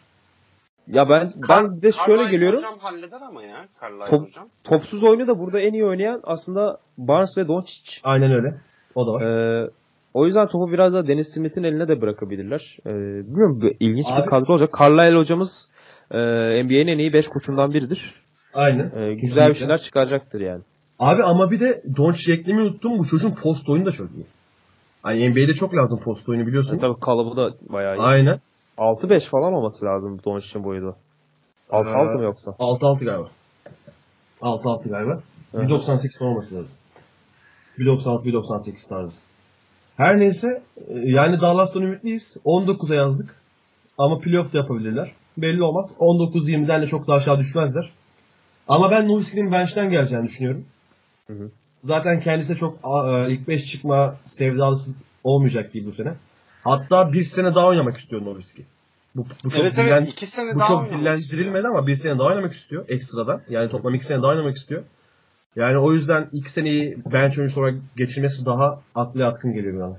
Ya ben ben de şöyle Carlisle geliyorum. hocam halleder ama ya. Carlisle Top- hocam. Topsuz oyunu da burada en iyi oynayan aslında Barnes ve Doncic. Aynen öyle. O da var. Ee, o yüzden topu biraz da Dennis Smith'in eline de bırakabilirler. Ee, bilmiyorum ilginç Abi- bir kadro olacak. Carlisle hocamız e, NBA'nin en iyi 5 koçundan biridir. Aynen. Ee, güzel bir Kesinlikle. şeyler çıkaracaktır yani. Abi ama bir de Doncic eklemeyi unuttum. Bu çocuğun post oyunu da çok iyi. Hani NBA'de çok lazım post oyunu biliyorsun. E, tabii kalıbı da bayağı iyi. Aynen. 6-5 falan olması lazım Doncic'in boyu da. 6-6 mı yoksa? 6-6 galiba. 6-6 galiba. Hı hı. 1.98 falan olması lazım. 1.96 1.98 tarzı. Her neyse e, yani Dallas'tan ümitliyiz. 19'a yazdık. Ama playoff da yapabilirler. Belli olmaz. 19-20'den de çok daha aşağı düşmezler. Ama ben Nowitzki'nin bench'ten geleceğini düşünüyorum. Hı hı. Zaten kendisi çok e, ilk 5 çıkma sevdalısı olmayacak değil bu sene. Hatta bir sene daha oynamak istiyor Nowitzki. Bu, bu çok Evet dillen- evet iki sene bu daha çok dillendirilmedi ama bir sene daha oynamak istiyor ekstradan. Yani toplam iki sene daha oynamak istiyor. Yani o yüzden iki seneyi bench oyuncusu olarak geçirmesi daha aklı yatkın geliyor bana.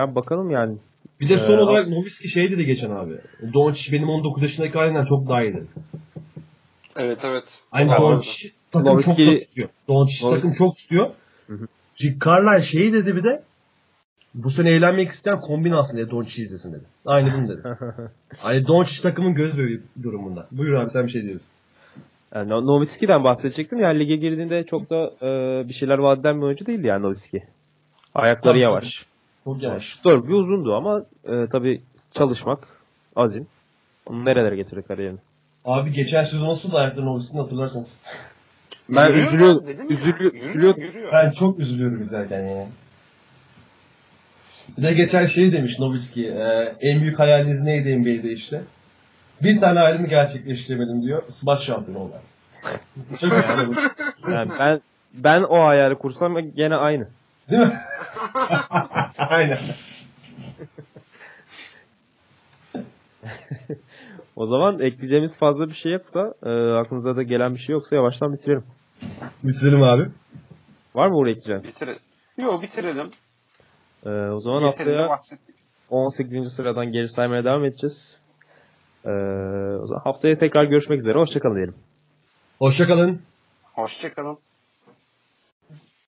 Ya bakalım yani. Bir de son Ee, olarak Nowitzki şey dedi geçen abi. Doncic benim 19 yaşındaki halimden çok daha iyi dedi. Evet evet. Aynı Tamam. Doncic takım çok Nowitzki- çok tutuyor. Doncic takım çok tutuyor. Hı hı. Çünkü Carlisle şeyi dedi bir de bu sene eğlenmek isteyen kombin alsın dedi. Doncic izlesin dedi. Aynı bunu dedi. hani Doncic takımın göz bebeği durumunda. Buyur abi sen bir şey diyorsun. Yani No- Nowitzki'den bahsedecektim. Yani lige girdiğinde çok da e, bir şeyler vaat eden bir oyuncu değildi yani Nowitzki. Ayakları Tabii, yavaş. Çok yavaş. şutör bir uzundu ama e, tabii çalışmak azim. Onu nerelere getirir kariyerini. Abi geçen sezon nasıl ayakları Nowitzki'ni hatırlarsanız. Ben Yürüyor üzülüyor- ya. üzülüyor- üzülüyor- yürüyor. Ben çok üzülüyorum izlerken yani. Bir de geçen şey demiş Nowitzki. e, en büyük hayaliniz neydi NBA'de işte? Bir tane hayalimi gerçekleştiremedim diyor. Smash şampiyonu olmak. Çok. Yani ben ben o hayali kursam gene aynı. Değil mi? Aynen. O zaman ekleyeceğimiz fazla bir şey yoksa, e, aklınıza da gelen bir şey yoksa yavaştan bitirelim. Bitirelim abi. Var mı oraya ekleyeceğin? Bitirelim. Yok bitirelim. E, o zaman Yeterince haftaya bahsettik. 18. sıradan geri saymaya devam edeceğiz. E, o zaman haftaya tekrar görüşmek üzere. Hoşçakalın diyelim. Hoşçakalın. Hoşçakalın.